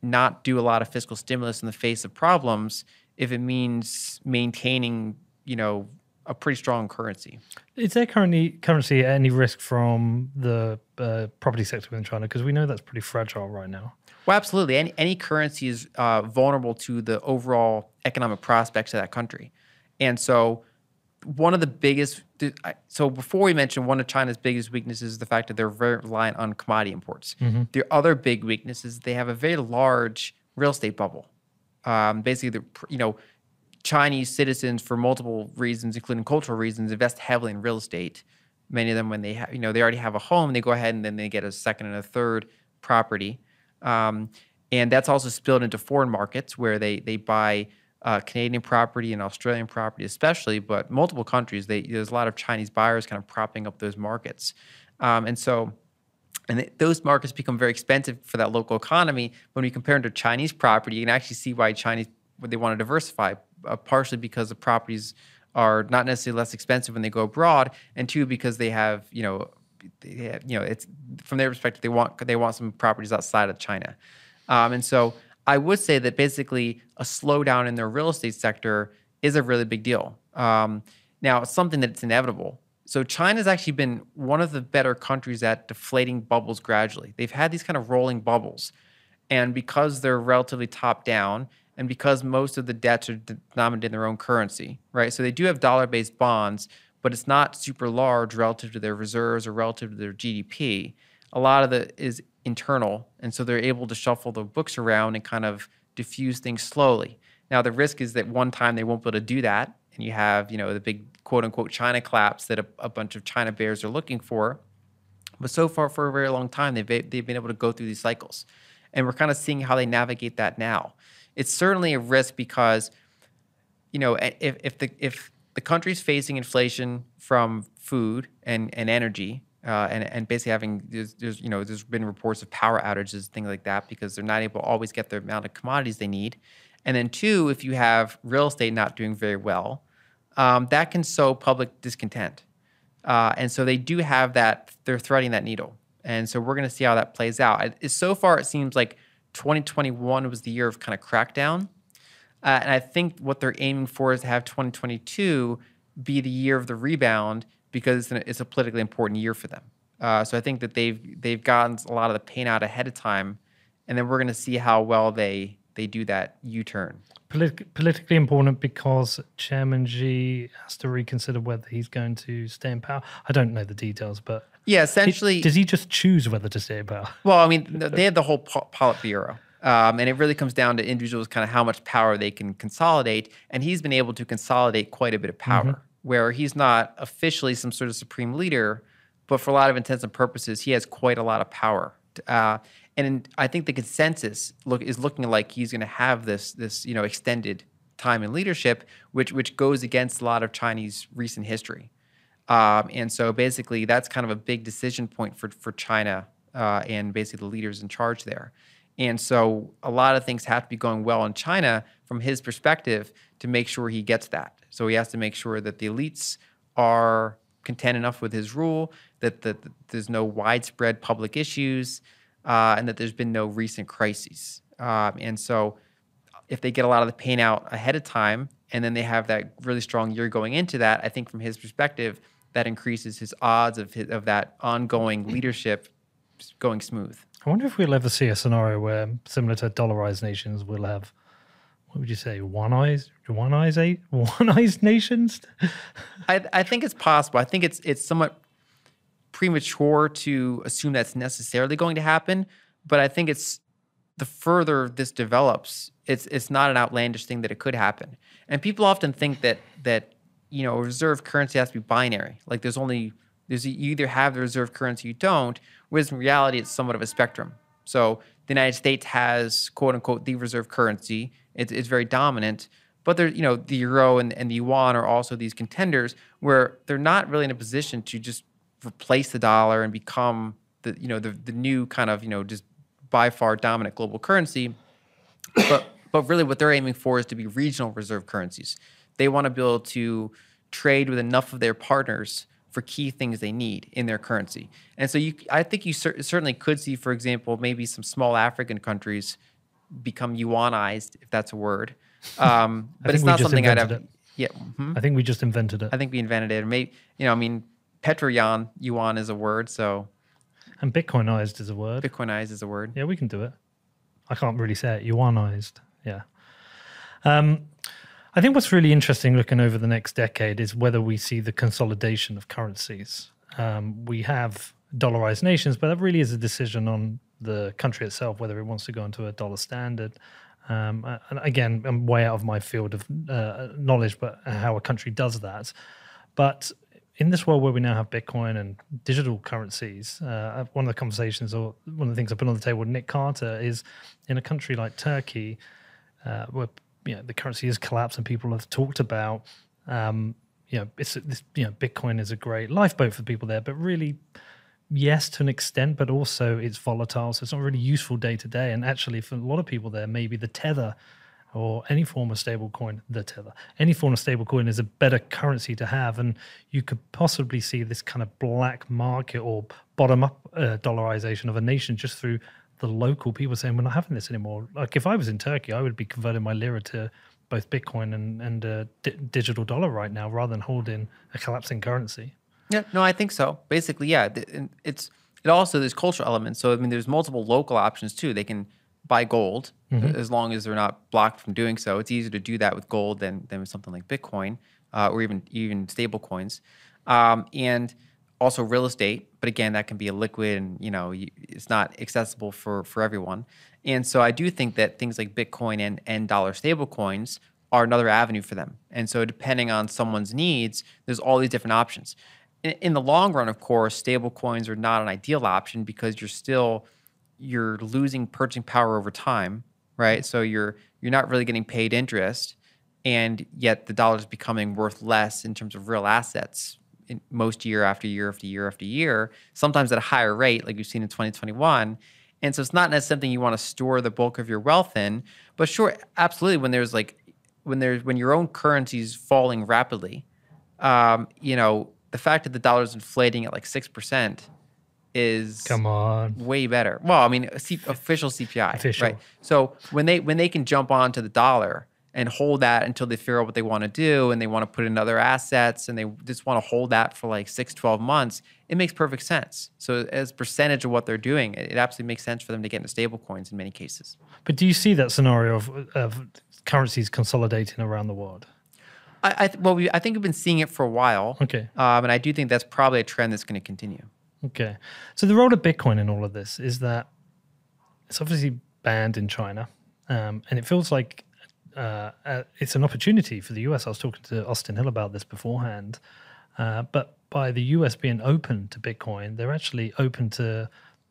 not do a lot of fiscal stimulus in the face of problems if it means maintaining you know a pretty strong currency. Is there currently currency any risk from the uh, property sector within China? Because we know that's pretty fragile right now. Well, absolutely. Any any currency is uh, vulnerable to the overall economic prospects of that country, and so one of the biggest. So before we mentioned one of China's biggest weaknesses is the fact that they're very reliant on commodity imports. Mm-hmm. The other big weakness is they have a very large real estate bubble. Um, basically, the you know Chinese citizens, for multiple reasons, including cultural reasons, invest heavily in real estate. Many of them, when they have, you know, they already have a home, they go ahead and then they get a second and a third property, um, and that's also spilled into foreign markets where they they buy uh, Canadian property and Australian property, especially, but multiple countries. They, there's a lot of Chinese buyers kind of propping up those markets, um, and so and those markets become very expensive for that local economy. When we compare them to Chinese property, you can actually see why Chinese they want to diversify uh, partially because the properties are not necessarily less expensive when they go abroad, and two because they have you know they have, you know it's from their perspective they want they want some properties outside of China, um, and so I would say that basically a slowdown in their real estate sector is a really big deal. Um, now it's something that's inevitable. So China's actually been one of the better countries at deflating bubbles gradually. They've had these kind of rolling bubbles, and because they're relatively top down and because most of the debts are denominated in their own currency, right? So they do have dollar based bonds, but it's not super large relative to their reserves or relative to their GDP. A lot of it is internal, and so they're able to shuffle the books around and kind of diffuse things slowly. Now the risk is that one time they won't be able to do that, and you have you know the big quote unquote China collapse that a, a bunch of China bears are looking for. But so far, for a very long time, they've they've been able to go through these cycles, and we're kind of seeing how they navigate that now it's certainly a risk because you know if, if the if the country's facing inflation from food and, and energy uh, and, and basically having there's, there's, you know there's been reports of power outages things like that because they're not able to always get the amount of commodities they need. And then two if you have real estate not doing very well um, that can sow public discontent. Uh, and so they do have that they're threading that needle. And so we're going to see how that plays out. It, so far it seems like 2021 was the year of kind of crackdown. Uh, and I think what they're aiming for is to have 2022 be the year of the rebound because it's, an, it's a politically important year for them. Uh, so I think that they've they've gotten a lot of the pain out ahead of time, and then we're going to see how well they they do that U-turn. Polit- politically important because Chairman Xi has to reconsider whether he's going to stay in power. I don't know the details, but Yeah, essentially. does he just choose whether to stay in power? Well, I mean, they have the whole Politburo. Um, and it really comes down to individuals kind of how much power they can consolidate. And he's been able to consolidate quite a bit of power, where he's not officially some sort of supreme leader, but for a lot of intents and purposes, he has quite a lot of power. Uh, and I think the consensus look is looking like he's going to have this this you know extended time in leadership, which which goes against a lot of Chinese recent history. Um, and so basically, that's kind of a big decision point for, for China uh, and basically the leaders in charge there. And so a lot of things have to be going well in China from his perspective to make sure he gets that. So he has to make sure that the elites are content enough with his rule, that, that, that there's no widespread public issues, uh, and that there's been no recent crises. Um, and so if they get a lot of the pain out ahead of time and then they have that really strong year going into that, I think from his perspective, that increases his odds of his, of that ongoing leadership going smooth. I wonder if we'll ever see a scenario where, similar to dollarized nations, we'll have what would you say, one eyes, one eyes, eight, [LAUGHS] one eyes nations? I, I think it's possible. I think it's it's somewhat premature to assume that's necessarily going to happen, but I think it's the further this develops, it's it's not an outlandish thing that it could happen. And people often think that that you know reserve currency has to be binary. Like there's only there's you either have the reserve currency, you don't. Whereas in reality, it's somewhat of a spectrum. So the United States has quote unquote the reserve currency. It's it's very dominant. But there, you know, the euro and, and the yuan are also these contenders where they're not really in a position to just replace the dollar and become the you know the the new kind of you know just by far dominant global currency. But but really what they're aiming for is to be regional reserve currencies. They want to be able to trade with enough of their partners for key things they need in their currency. And so you I think you cer- certainly could see for example maybe some small African countries become yuanized if that's a word. [LAUGHS] Um, but it's not something I'd have invented yeah. mhm. I think we just invented it. I think we invented it. Maybe you know, I mean, Petroyan yuan is a word, so And Bitcoinized is a word. Bitcoinized is a word. Yeah, we can do it. I can't really say it. Yuanized. Yeah. Um, I think what's really interesting looking over the next decade is whether we see the consolidation of currencies. Um, we have dollarized nations, but that really is a decision on the country itself whether it wants to go into a dollar standard. Um, and again, I'm way out of my field of uh, knowledge, but how a country does that. But in this world where we now have Bitcoin and digital currencies, uh, one of the conversations or one of the things I put on the table with Nick Carter is in a country like Turkey, uh, where you know the currency has collapsed and people have talked about, um, you know, it's this, you know, Bitcoin is a great lifeboat for people there, but really, yes, to an extent, but also it's volatile, so it's not really useful day to day. And actually, for a lot of people there, maybe the tether or any form of stable coin, the tether, any form of stable coin is a better currency to have. And you could possibly see this kind of black market or bottom up uh, dollarization of a nation just through the local people saying, we're not having this anymore. Like if I was in Turkey, I would be converting my lira to both Bitcoin and, and uh, di- digital dollar right now rather than holding a collapsing currency. Yeah, no, I think so. Basically, yeah, it's it also there's cultural elements. So I mean, there's multiple local options too. They can buy gold as long as they're not blocked from doing so. It's easier to do that with gold than than with something like Bitcoin uh, or even even stable coins, um, and also real estate. But again, that can be a liquid, and you know, it's not accessible for for everyone. And so I do think that things like Bitcoin and and dollar stable coins are another avenue for them. And so depending on someone's needs, there's all these different options in, in the long run, of course, stable coins are not an ideal option because you're still you're losing purchasing power over time, right? So you're you're not really getting paid interest, and yet the dollar is becoming worth less in terms of real assets most year after year after year after year, sometimes at a higher rate, like you've seen in 2021. And so it's not necessarily something you want to store the bulk of your wealth in, but sure, absolutely. When there's like when there's when your own currency is falling rapidly, um, you know, the fact that the dollar is inflating at like six percent is Come on. way better. Well, I mean, C- official CPI, Official. right? So when they when they can jump onto the dollar and hold that until they figure out what they want to do and they want to put in other assets and they just want to hold that for like six, 12 months, it makes perfect sense. So as percentage of what they're doing, it absolutely makes sense for them to get into stable coins in many cases. But do you see that scenario of, of currencies consolidating around the world? I, I well, we, I think we've been seeing it for a while. Okay. Um, and I do think that's probably a trend that's going to continue. Okay. So the role of Bitcoin in all of this is that it's obviously banned in China. Um, and it feels like uh, uh, it's an opportunity for the US. I was talking to Austin Hill about this beforehand. Uh, but by the US being open to Bitcoin, they're actually open to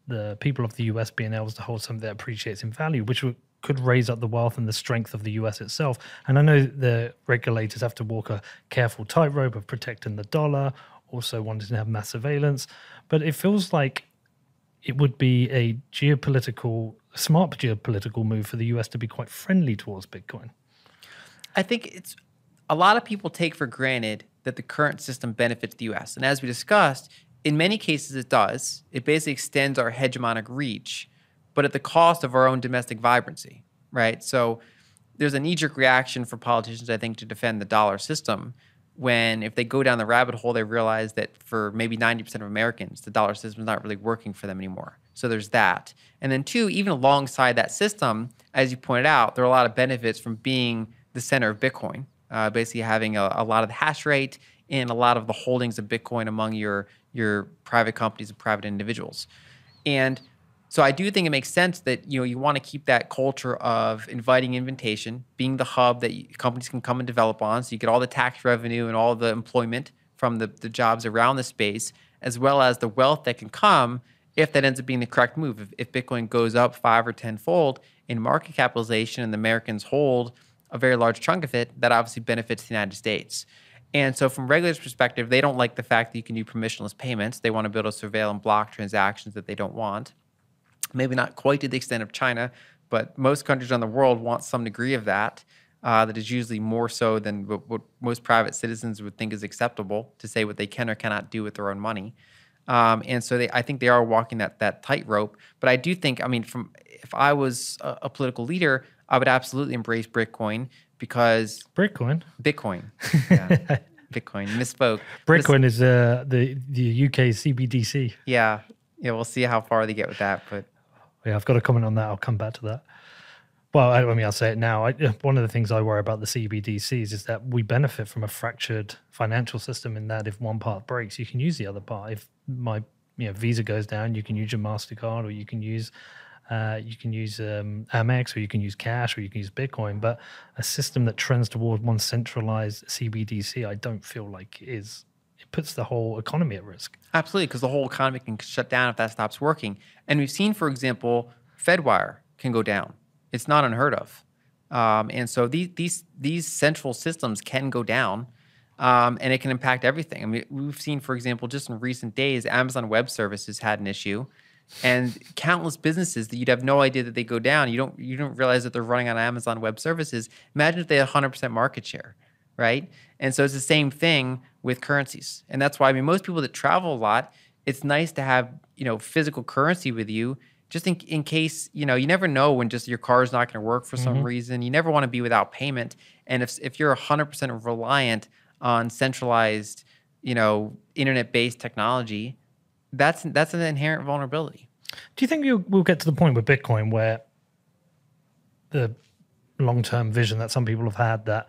the people of the US being able to hold something that appreciates in value, which could raise up the wealth and the strength of the US itself. And I know the regulators have to walk a careful tightrope of protecting the dollar, also wanting to have mass surveillance. But it feels like it would be a geopolitical, smart geopolitical move for the US to be quite friendly towards Bitcoin. I think it's a lot of people take for granted that the current system benefits the US. And as we discussed, in many cases it does. It basically extends our hegemonic reach, but at the cost of our own domestic vibrancy, right? So there's a knee jerk reaction for politicians, I think, to defend the dollar system when if they go down the rabbit hole, they realize that for maybe 90% of Americans, the dollar system is not really working for them anymore. So there's that. And then, two, even alongside that system, as you pointed out, there are a lot of benefits from being the center of Bitcoin, uh, basically having a, a, lot of the hash rate and a lot of the holdings of Bitcoin among your, your private companies and private individuals. And so I do think it makes sense that you know you want to keep that culture of inviting invitation, being the hub that companies can come and develop on, so you get all the tax revenue and all the employment from the, the jobs around the space, as well as the wealth that can come if that ends up being the correct move. If, if Bitcoin goes up five or tenfold in market capitalization and the Americans hold a very large chunk of it, that obviously benefits the United States. And so, from regulators' perspective, they don't like the fact that you can do permissionless payments. They want to be able to surveil and block transactions that they don't want maybe not quite to the extent of China, but most countries around the world want some degree of that. Uh, that is usually more so than what, what, most private citizens would think is acceptable to say what they can or cannot do with their own money. Um, and so they, I think they are walking that that tightrope. But I do think, I mean, from if I was a, a political leader, I would absolutely embrace Bitcoin because Bitcoin, Bitcoin, [LAUGHS] yeah. Bitcoin misspoke. Britcoin is uh, the the UK CBDC. Yeah, yeah. We'll see how far they get with that, but yeah, I've got a comment on that. I'll come back to that. Well, I, mean, I'll say it now. I, one of the things I worry about the CBDCs is that we benefit from a fractured financial system in that if one part breaks, you can use the other part. If my you know, Visa goes down, you can use your Mastercard, or you can use uh, you can use um, Amex, or you can use cash, or you can use Bitcoin. But a system that trends toward one centralized CBDC, I don't feel like is it puts the whole economy at risk. Absolutely, because the whole economy can shut down if that stops working. And we've seen, for example, Fedwire can go down. It's not unheard of. Um, and so these these these central systems can go down, um, and it can impact everything. I mean, we've seen, for example, just in recent days, Amazon Web Services had an issue, and countless businesses that you'd have no idea that they go down. You don't you don't realize that they're running on Amazon Web Services. Imagine if they had 100% market share, right? And so it's the same thing with currencies. And that's why I mean most people that travel a lot, it's nice to have, you know, physical currency with you just in, in case, you know, you never know when just your car is not going to work for mm-hmm. some reason. You never want to be without payment. And if if you're 100% reliant on centralized, you know, internet-based technology, that's that's an inherent vulnerability. Do you think we'll get to the point with Bitcoin where the long-term vision that some people have had that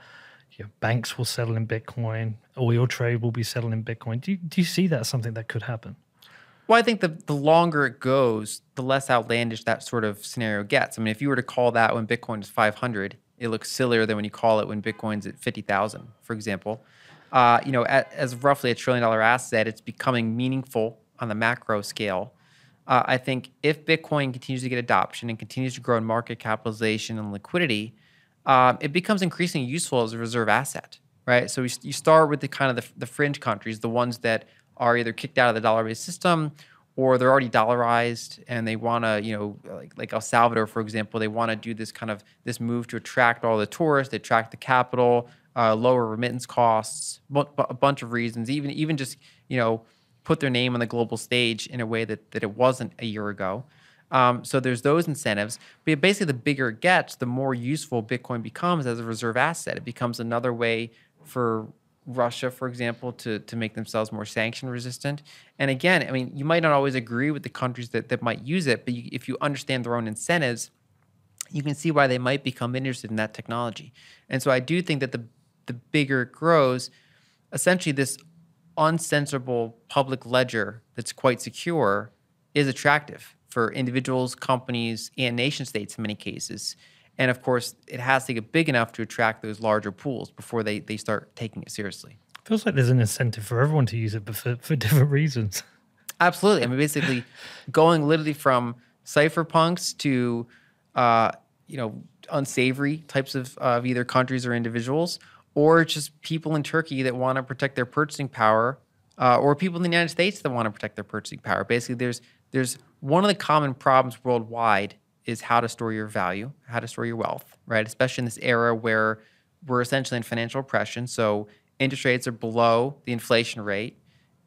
you know, banks will settle in Bitcoin, oil trade will be settled in Bitcoin. Do you, do you see that as something that could happen? Well, I think the, the longer it goes, the less outlandish that sort of scenario gets. I mean, if you were to call that when Bitcoin is 500, it looks sillier than when you call it when Bitcoin's at 50,000, for example. Uh, you know, at, as roughly a trillion dollar asset, it's becoming meaningful on the macro scale. Uh, I think if Bitcoin continues to get adoption and continues to grow in market capitalization and liquidity, um, it becomes increasingly useful as a reserve asset, right? So we, you start with the kind of the, the fringe countries, the ones that are either kicked out of the dollar-based system or they're already dollarized and they want to, you know, like, like El Salvador, for example, they want to do this kind of this move to attract all the tourists, they attract the capital, uh, lower remittance costs, a bunch of reasons, even even just you know put their name on the global stage in a way that that it wasn't a year ago. Um, so there's those incentives. But basically, the bigger it gets, the more useful Bitcoin becomes as a reserve asset. It becomes another way for Russia, for example, to, to make themselves more sanction resistant. And again, I mean, you might not always agree with the countries that, that might use it, but you, if you understand their own incentives, you can see why they might become interested in that technology. And so I do think that the the bigger it grows, essentially this uncensorable public ledger that's quite secure is attractive for individuals, companies, and nation states in many cases. And of course, it has to get big enough to attract those larger pools before they, they start taking it seriously. Feels like there's an incentive for everyone to use it, but for, for [LAUGHS] different reasons. Absolutely. I mean, basically, going literally from cypherpunks to, uh, you know, unsavory types of, uh, of either countries or individuals, or just people in Turkey that want to protect their purchasing power, uh, or people in the United States that want to protect their purchasing power. Basically, there's there's one of the common problems worldwide is how to store your value, how to store your wealth, right? Especially in this era where we're essentially in financial repression. So interest rates are below the inflation rate.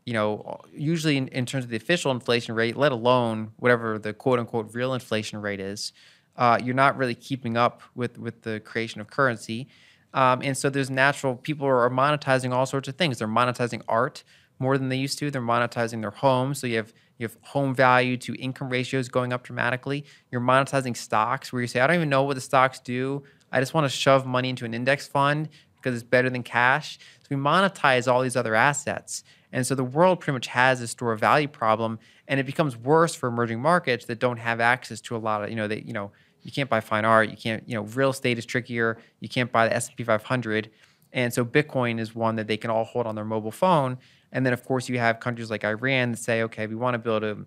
You know, usually in, in terms of the official inflation rate, let alone whatever the quote unquote real inflation rate is, uh, you're not really keeping up with with the creation of currency. Um, and so there's natural people are monetizing all sorts of things. They're monetizing art more than they used to. They're monetizing their homes. So you have you have home value to income ratios going up dramatically. You're monetizing stocks where you say, I don't even know what the stocks do. I just want to shove money into an index fund because it's better than cash. So we monetize all these other assets. And so the world pretty much has a store of value problem, and it becomes worse for emerging markets that don't have access to a lot of, you know, they, you know, you can't buy fine art, you can't, you know, real estate is trickier, you can't buy the S&P 500. And so Bitcoin is one that they can all hold on their mobile phone and then, of course, you have countries like Iran that say, okay, we want to be able to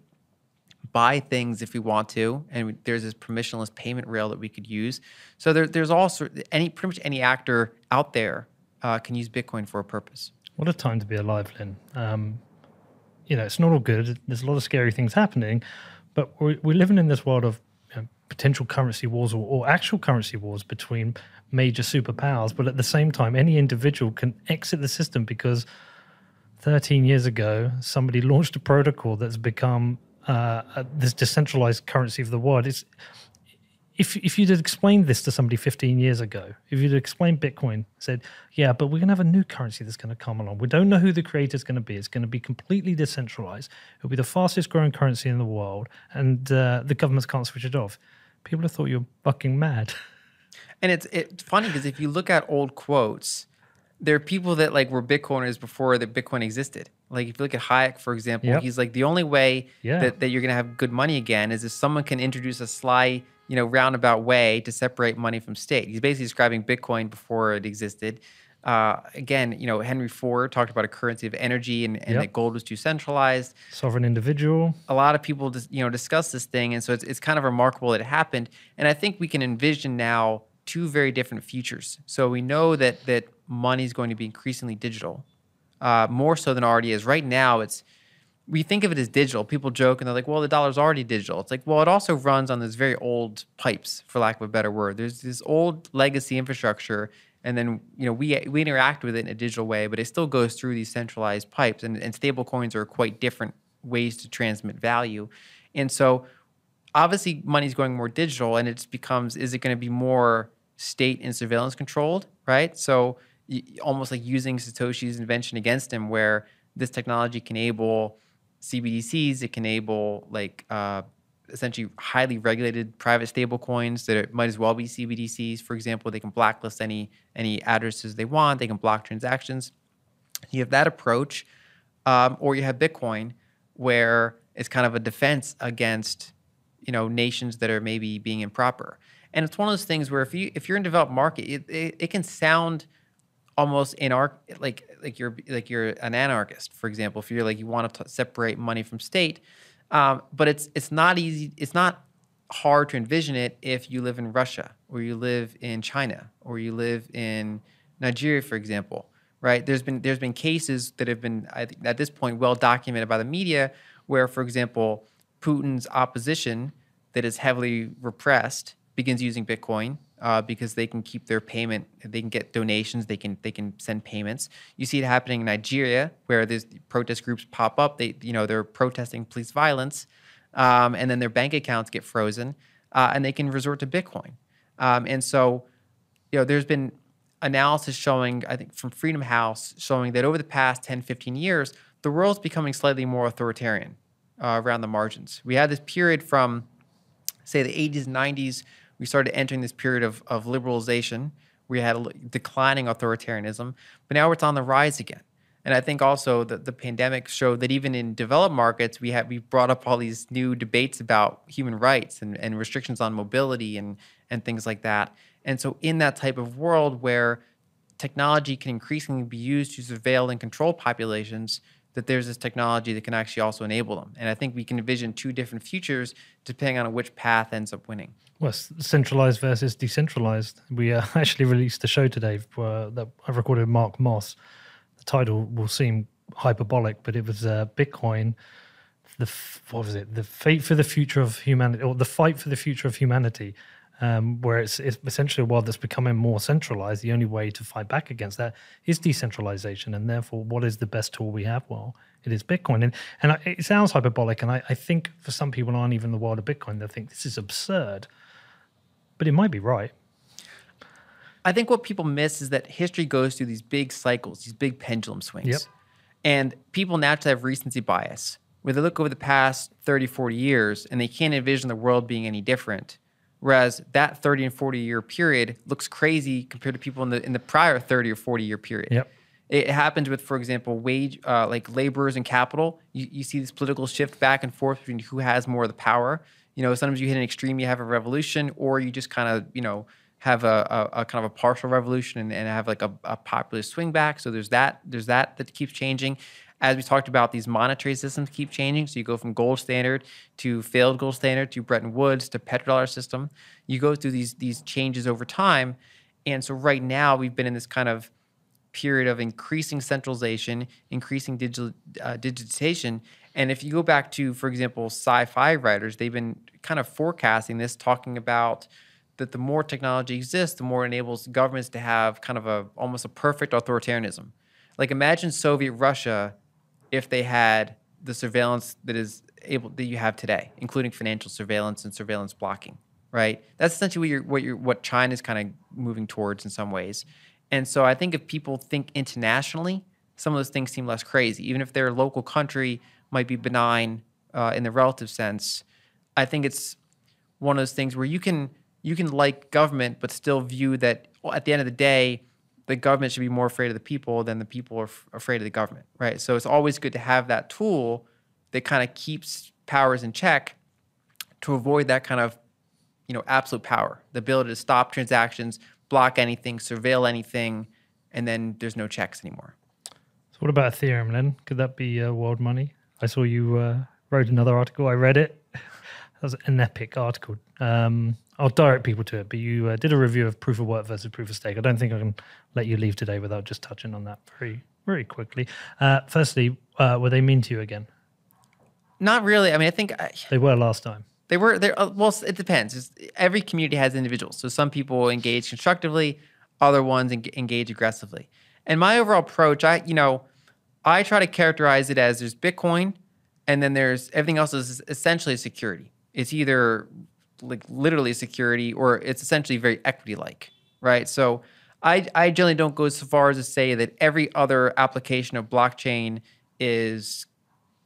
buy things if we want to, and there's this permissionless payment rail that we could use. So there, there's also any pretty much any actor out there uh, can use Bitcoin for a purpose. What a time to be alive, Lyn. Um, you know, it's not all good. There's a lot of scary things happening, but we're, we're living in this world of you know, potential currency wars or, or actual currency wars between major superpowers. But at the same time, any individual can exit the system because – 13 years ago, somebody launched a protocol that's become uh, this decentralized currency of the world. It's, if, if you'd explained this to somebody 15 years ago, if you'd explained Bitcoin, said, yeah, but we're going to have a new currency that's going to come along. We don't know who the creator is going to be. It's going to be completely decentralized. It'll be the fastest growing currency in the world, and uh, the governments can't switch it off. People have thought you're fucking mad. And it's it's funny because if you look at old quotes, there are people that like were Bitcoiners before that Bitcoin existed. Like if you look at Hayek, for example, yep. he's like the only way yeah. that, that you're gonna have good money again is if someone can introduce a sly, you know, roundabout way to separate money from state. He's basically describing Bitcoin before it existed. Uh, again, you know, Henry Ford talked about a currency of energy and, and yep. that gold was too centralized. Sovereign individual. A lot of people, just, you know, discuss this thing, and so it's it's kind of remarkable that it happened. And I think we can envision now two very different futures. So we know that that money is going to be increasingly digital, uh, more so than already is. Right now, it's we think of it as digital. People joke and they're like, "Well, the dollar's already digital." It's like, well, it also runs on those very old pipes, for lack of a better word. There's this old legacy infrastructure, and then you know we we interact with it in a digital way, but it still goes through these centralized pipes. And, and stable coins are quite different ways to transmit value, and so obviously money's going more digital, and it becomes is it going to be more state and surveillance controlled, right? So almost like using Satoshi's invention against him, where this technology can enable CBDCs, it can enable like uh, essentially highly regulated private stable coins that might as well be CBDCs. For example, they can blacklist any any addresses they want. They can block transactions. You have that approach, um, or you have Bitcoin, where it's kind of a defense against you know nations that are maybe being improper. And it's one of those things where if you if you're in a developed market, it, it, it can sound almost anar- like like you're like you're an anarchist, for example. If you're like you want to t- separate money from state, um, but it's it's not easy. It's not hard to envision it if you live in Russia or you live in China or you live in Nigeria, for example. Right? There's been there's been cases that have been at this point well documented by the media where, for example, Putin's opposition that is heavily repressed begins using Bitcoin uh, because they can keep their payment. They can get donations. They can they can send payments. You see it happening in Nigeria, where these protest groups pop up. They you know they're protesting police violence, um, and then their bank accounts get frozen, uh, and they can resort to Bitcoin. Um, and so, you know, there's been analysis showing, I think, from Freedom House, showing that over the past 10, 15 years, the world's becoming slightly more authoritarian uh, around the margins. We had this period from, say, the 80s and 90s. We started entering this period of, of liberalization. We had a declining authoritarianism, but now it's on the rise again. And I think also that the pandemic showed that even in developed markets, we have we brought up all these new debates about human rights and, and restrictions on mobility and and things like that. And so in that type of world where technology can increasingly be used to surveil and control populations, that there's this technology that can actually also enable them. And I think we can envision two different futures depending on which path ends up winning. Well, centralized versus decentralized. We uh, [LAUGHS] actually released a show today uh, that I recorded with Mark Moss The title will seem hyperbolic, but it was uh, Bitcoin. The what was it? The fate for the future of humanity, or the fight for the future of humanity, um, where it's, it's essentially a world that's becoming more centralized. The only way to fight back against that is decentralization, and therefore, what is the best tool we have? Well, it is Bitcoin, and and I, it sounds hyperbolic, and I, I think for some people aren't even in the world of Bitcoin, they think this is absurd, but it might be right. I think what people miss is that history goes through these big cycles, these big pendulum swings. Yep. And people naturally have recency bias, where they look over the past 30, 40 years and they can't envision the world being any different. Whereas that 30 and 40 year period looks crazy compared to people in the in the prior 30 or 40 year period. Yep. It happens with, for example, wage uh, like laborers and capital. You, you see this political shift back and forth between who has more of the power. You know, sometimes you hit an extreme, you have a revolution, or you just kind of, you know, have a, a, a, kind of a partial revolution and, and have like a, a popular swing back. So there's that there's that that keeps changing. As we talked about, these monetary systems keep changing. So you go from gold standard to failed gold standard to Bretton Woods to petrodollar system. You go through these these changes over time, and so right now we've been in this kind of period of increasing centralization, increasing digital uh, digitization. And if you go back to, for example, sci-fi writers, they've been kind of forecasting this, talking about that the more technology exists, the more it enables governments to have kind of a almost a perfect authoritarianism. Like imagine Soviet Russia if they had the surveillance that is able that you have today, including financial surveillance and surveillance blocking. Right? That's essentially what you're what you're what China's kind of moving towards in some ways. And so I think if people think internationally, some of those things seem less crazy. Even if their local country might be benign uh, in the relative sense, I think it's one of those things where you can you can like government, but still view that at the end of the day, the government should be more afraid of the people than the people are f- afraid of the government, right? So it's always good to have that tool that kind of keeps powers in check to avoid that kind of, you know, absolute power, the ability to stop transactions, block anything, surveil anything, and then there's no checks anymore. So what about Ethereum then? Could that be uh, world money? I saw you uh, wrote another article. I read it. [LAUGHS] that was an epic article. Um, I'll direct people to it. But you uh, did a review of proof of work versus proof of stake. I don't think I can let you leave today without just touching on that very, very quickly. Uh, firstly, uh, were they mean to you again? Not really. I mean, I think I, they were last time. They were. They uh, well, it depends. It's, every community has individuals. So some people engage constructively, other ones engage aggressively. And my overall approach, I you know, I try to characterize it as there's Bitcoin, and then there's everything else is essentially a security. It's either like literally security or it's essentially very equity like, right? So I, I generally don't go so far as to say that every other application of blockchain is,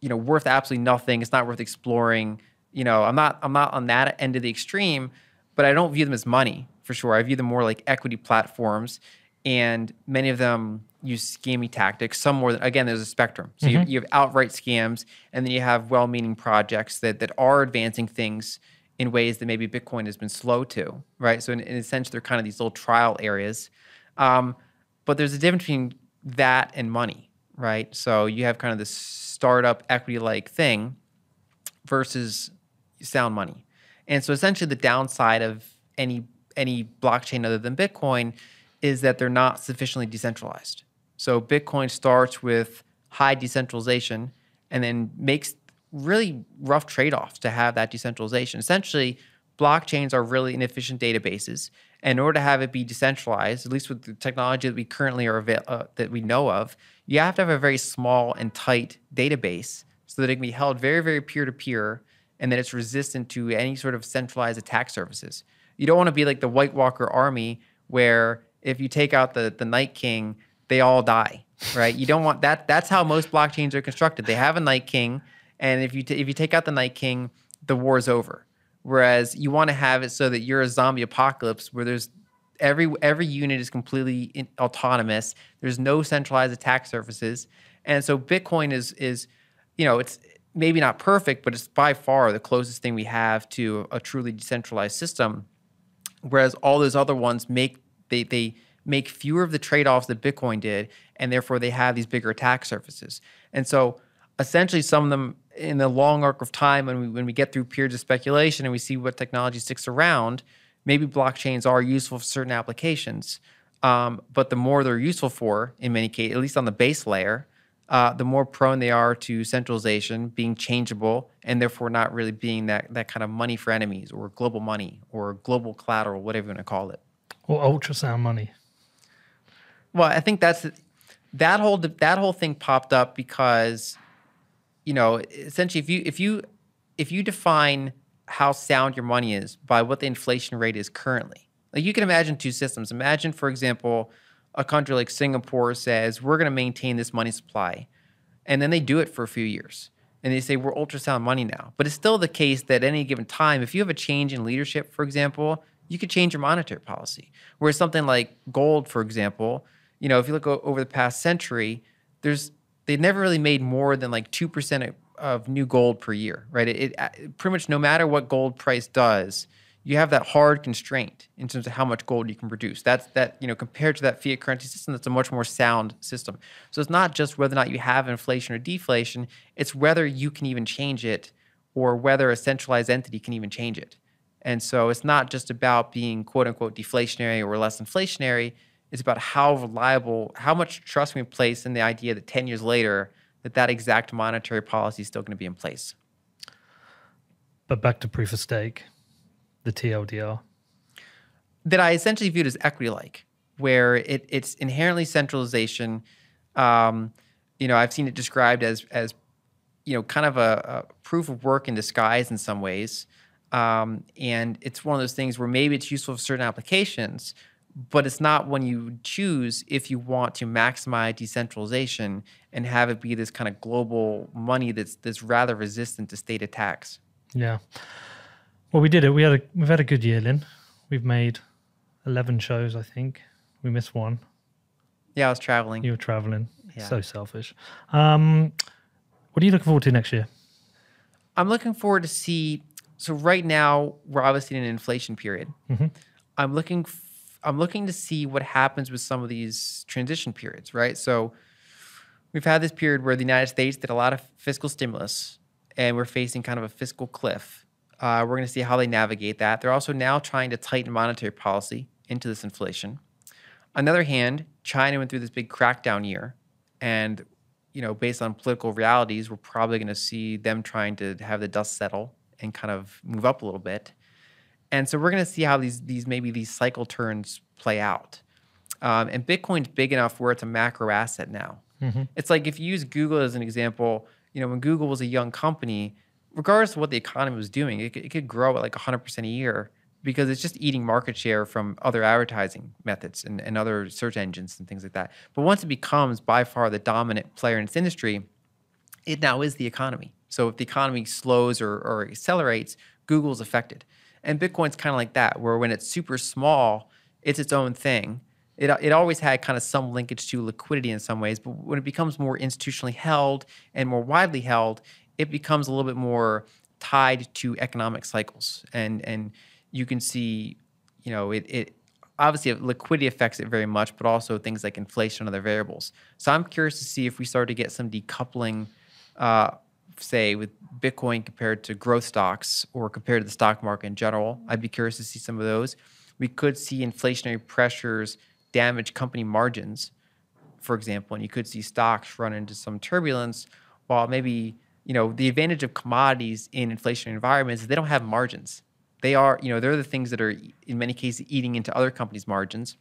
you know, worth absolutely nothing. It's not worth exploring. You know, I'm not I'm not on that end of the extreme, but I don't view them as money for sure. I view them more like equity platforms, and many of them use scammy tactics. Some more than again, there's a spectrum. So mm-hmm. you, you have outright scams, and then you have well-meaning projects that that are advancing things in ways that maybe Bitcoin has been slow to, right? So in, in a sense, they're kind of these little trial areas. Um, but there's a difference between that and money, right? So you have kind of this startup equity-like thing versus sound money. And so essentially the downside of any any blockchain other than Bitcoin is that they're not sufficiently decentralized. So Bitcoin starts with high decentralization and then makes really rough trade offs to have that decentralization. Essentially, blockchains are really inefficient databases. And in order to have it be decentralized, at least with the technology that we currently are uh, that we know of, you have to have a very small and tight database so that it can be held very, very peer to peer and that it's resistant to any sort of centralized attack surfaces. You don't want to be like the White Walker army where if you take out the the Night King, they all die, right? you don't want that. That's how most blockchains are constructed. They have a Night King, and if you t- if you take out the Night King, the war's over. Whereas you want to have it so that you're a zombie apocalypse where there's every every unit is completely in, autonomous. There's no centralized attack surfaces, and so Bitcoin is is you know it's maybe not perfect, but it's by far the closest thing we have to a truly decentralized system. Whereas all those other ones make they they make fewer of the trade-offs that Bitcoin did, and therefore they have these bigger attack surfaces. And so essentially some of them in the long arc of time when we when we get through periods of speculation and we see what technology sticks around, maybe blockchains are useful for certain applications. Um, but the more they're useful for, in many cases, at least on the base layer, uh, the more prone they are to centralization, being changeable, and therefore not really being that that kind of money for enemies or global money or global collateral, whatever you want to call it. Or ultrasound money. Well, I think that's that whole that whole thing popped up because, you know, essentially, if you if you if you define how sound your money is by what the inflation rate is currently, like you can imagine two systems. Imagine, for example, a country like Singapore says we're going to maintain this money supply, and then they do it for a few years, and they say we're ultrasound money now. But it's still the case that at any given time, if you have a change in leadership, for example, you could change your monetary policy. Whereas something like gold, for example you know, if you look over the past century, there's they've never really made more than like two percent of new gold per year, right? It, it, uh, pretty much no matter what gold price does, you have that hard constraint in terms of how much gold you can produce. That's that you know compared to that fiat currency system, that's a much more sound system. So it's not just whether or not you have inflation or deflation; it's whether you can even change it, or whether a centralized entity can even change it. And so it's not just about being quote unquote deflationary or less inflationary it's about how reliable, how much trust we place in the idea that 10 years later, that that exact monetary policy is still going to be in place. But back to proof of stake, the TLDR. That I essentially viewed as equity like, where it, it's inherently centralization. Um, you know, I've seen it described as, as you know, kind of a, a proof of work in disguise in some ways. Um, and it's one of those things where maybe it's useful for certain applications, but it's not when you choose if you want to maximize decentralization and have it be this kind of global money that's that's rather resistant to state attacks. Yeah. Well, we did it. We had a we've had a good year, Lyn. We've made eleven shows, I think. We missed one. Yeah, I was traveling. You were traveling. Yeah. So selfish. Um, what are you looking forward to next year? I'm looking forward to see. So right now we're obviously in an inflation period. Mm-hmm. I'm looking I'm looking to see what happens with some of these transition periods, right? So we've had this period where the United States did a lot of fiscal stimulus, and we're facing kind of a fiscal cliff. Uh, we're going to see how they navigate that. They're also now trying to tighten monetary policy into this inflation. On the other hand, China went through this big crackdown year, and you know, based on political realities, we're probably going to see them trying to have the dust settle and kind of move up a little bit. And so we're going to see how these these maybe these cycle turns play out. Um, and Bitcoin's big enough where it's a macro asset now. Mm-hmm. It's like if you use Google as an example, you know, when Google was a young company, regardless of what the economy was doing, it, it could grow at like 100% a year because it's just eating market share from other advertising methods and, and other search engines and things like that. But once it becomes by far the dominant player in its industry, it now is the economy. So if the economy slows or, or accelerates, Google's affected. And Bitcoin's kind of like that, where when it's super small, it's its own thing. It, it always had kind of some linkage to liquidity in some ways, but when it becomes more institutionally held and more widely held, it becomes a little bit more tied to economic cycles. And and you can see, you know, it, it obviously liquidity affects it very much, but also things like inflation and other variables. So I'm curious to see if we start to get some decoupling uh, say with Bitcoin compared to growth stocks or compared to the stock market in general. I'd be curious to see some of those. We could see inflationary pressures damage company margins, for example, and you could see stocks run into some turbulence while maybe, you know, the advantage of commodities in inflationary environments is they don't have margins. They are, you know, they're the things that are in many cases eating into other companies' margins.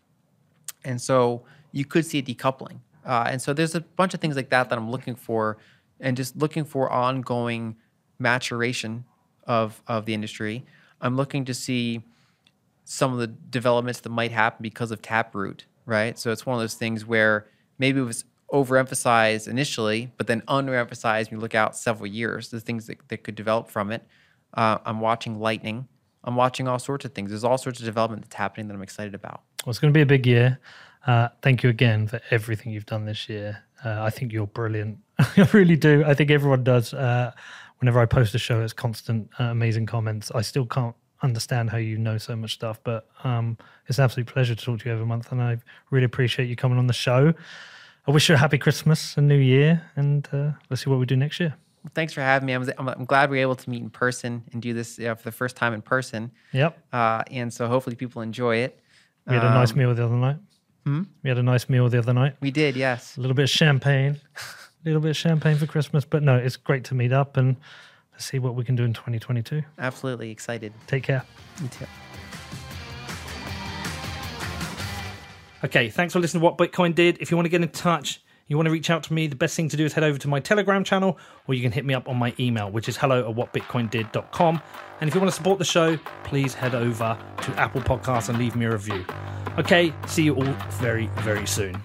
And so you could see a decoupling. Uh, and so there's a bunch of things like that that I'm looking for and just looking for ongoing maturation of of the industry. I'm looking to see some of the developments that might happen because of Taproot, right? So it's one of those things where maybe it was overemphasized initially, but then underemphasized when you look out several years, the things that, that could develop from it. Uh, I'm watching Lightning. I'm watching all sorts of things. There's all sorts of development that's happening that I'm excited about. Well, it's going to be a big year. Uh, thank you again for everything you've done this year. Uh, I think you're brilliant. [LAUGHS] I really do. I think everyone does. Uh, whenever I post a show, it's constant, uh, amazing comments. I still can't understand how you know so much stuff, but um, it's an absolute pleasure to talk to you every month, and I really appreciate you coming on the show. I wish you a happy Christmas and New Year, and uh, let's see what we do next year. Well, thanks for having me. I'm, I'm, I'm, glad we were able to meet in person and do this for the first time in person. Yep. Uh, and so hopefully people enjoy it. We had a nice um, meal the other night. Hmm? We had a nice meal the other night. We did, yes. A little bit of champagne, a [LAUGHS] little bit of champagne for Christmas. But no, it's great to meet up and see what we can do in 2022. Absolutely excited. Take care. You too. Okay, thanks for listening to What Bitcoin Did. If you want to get in touch, you want to reach out to me, the best thing to do is head over to my Telegram channel or you can hit me up on my email, which is hello at whatbitcoindid.com. And if you want to support the show, please head over to Apple Podcasts and leave me a review. Okay, see you all very, very soon.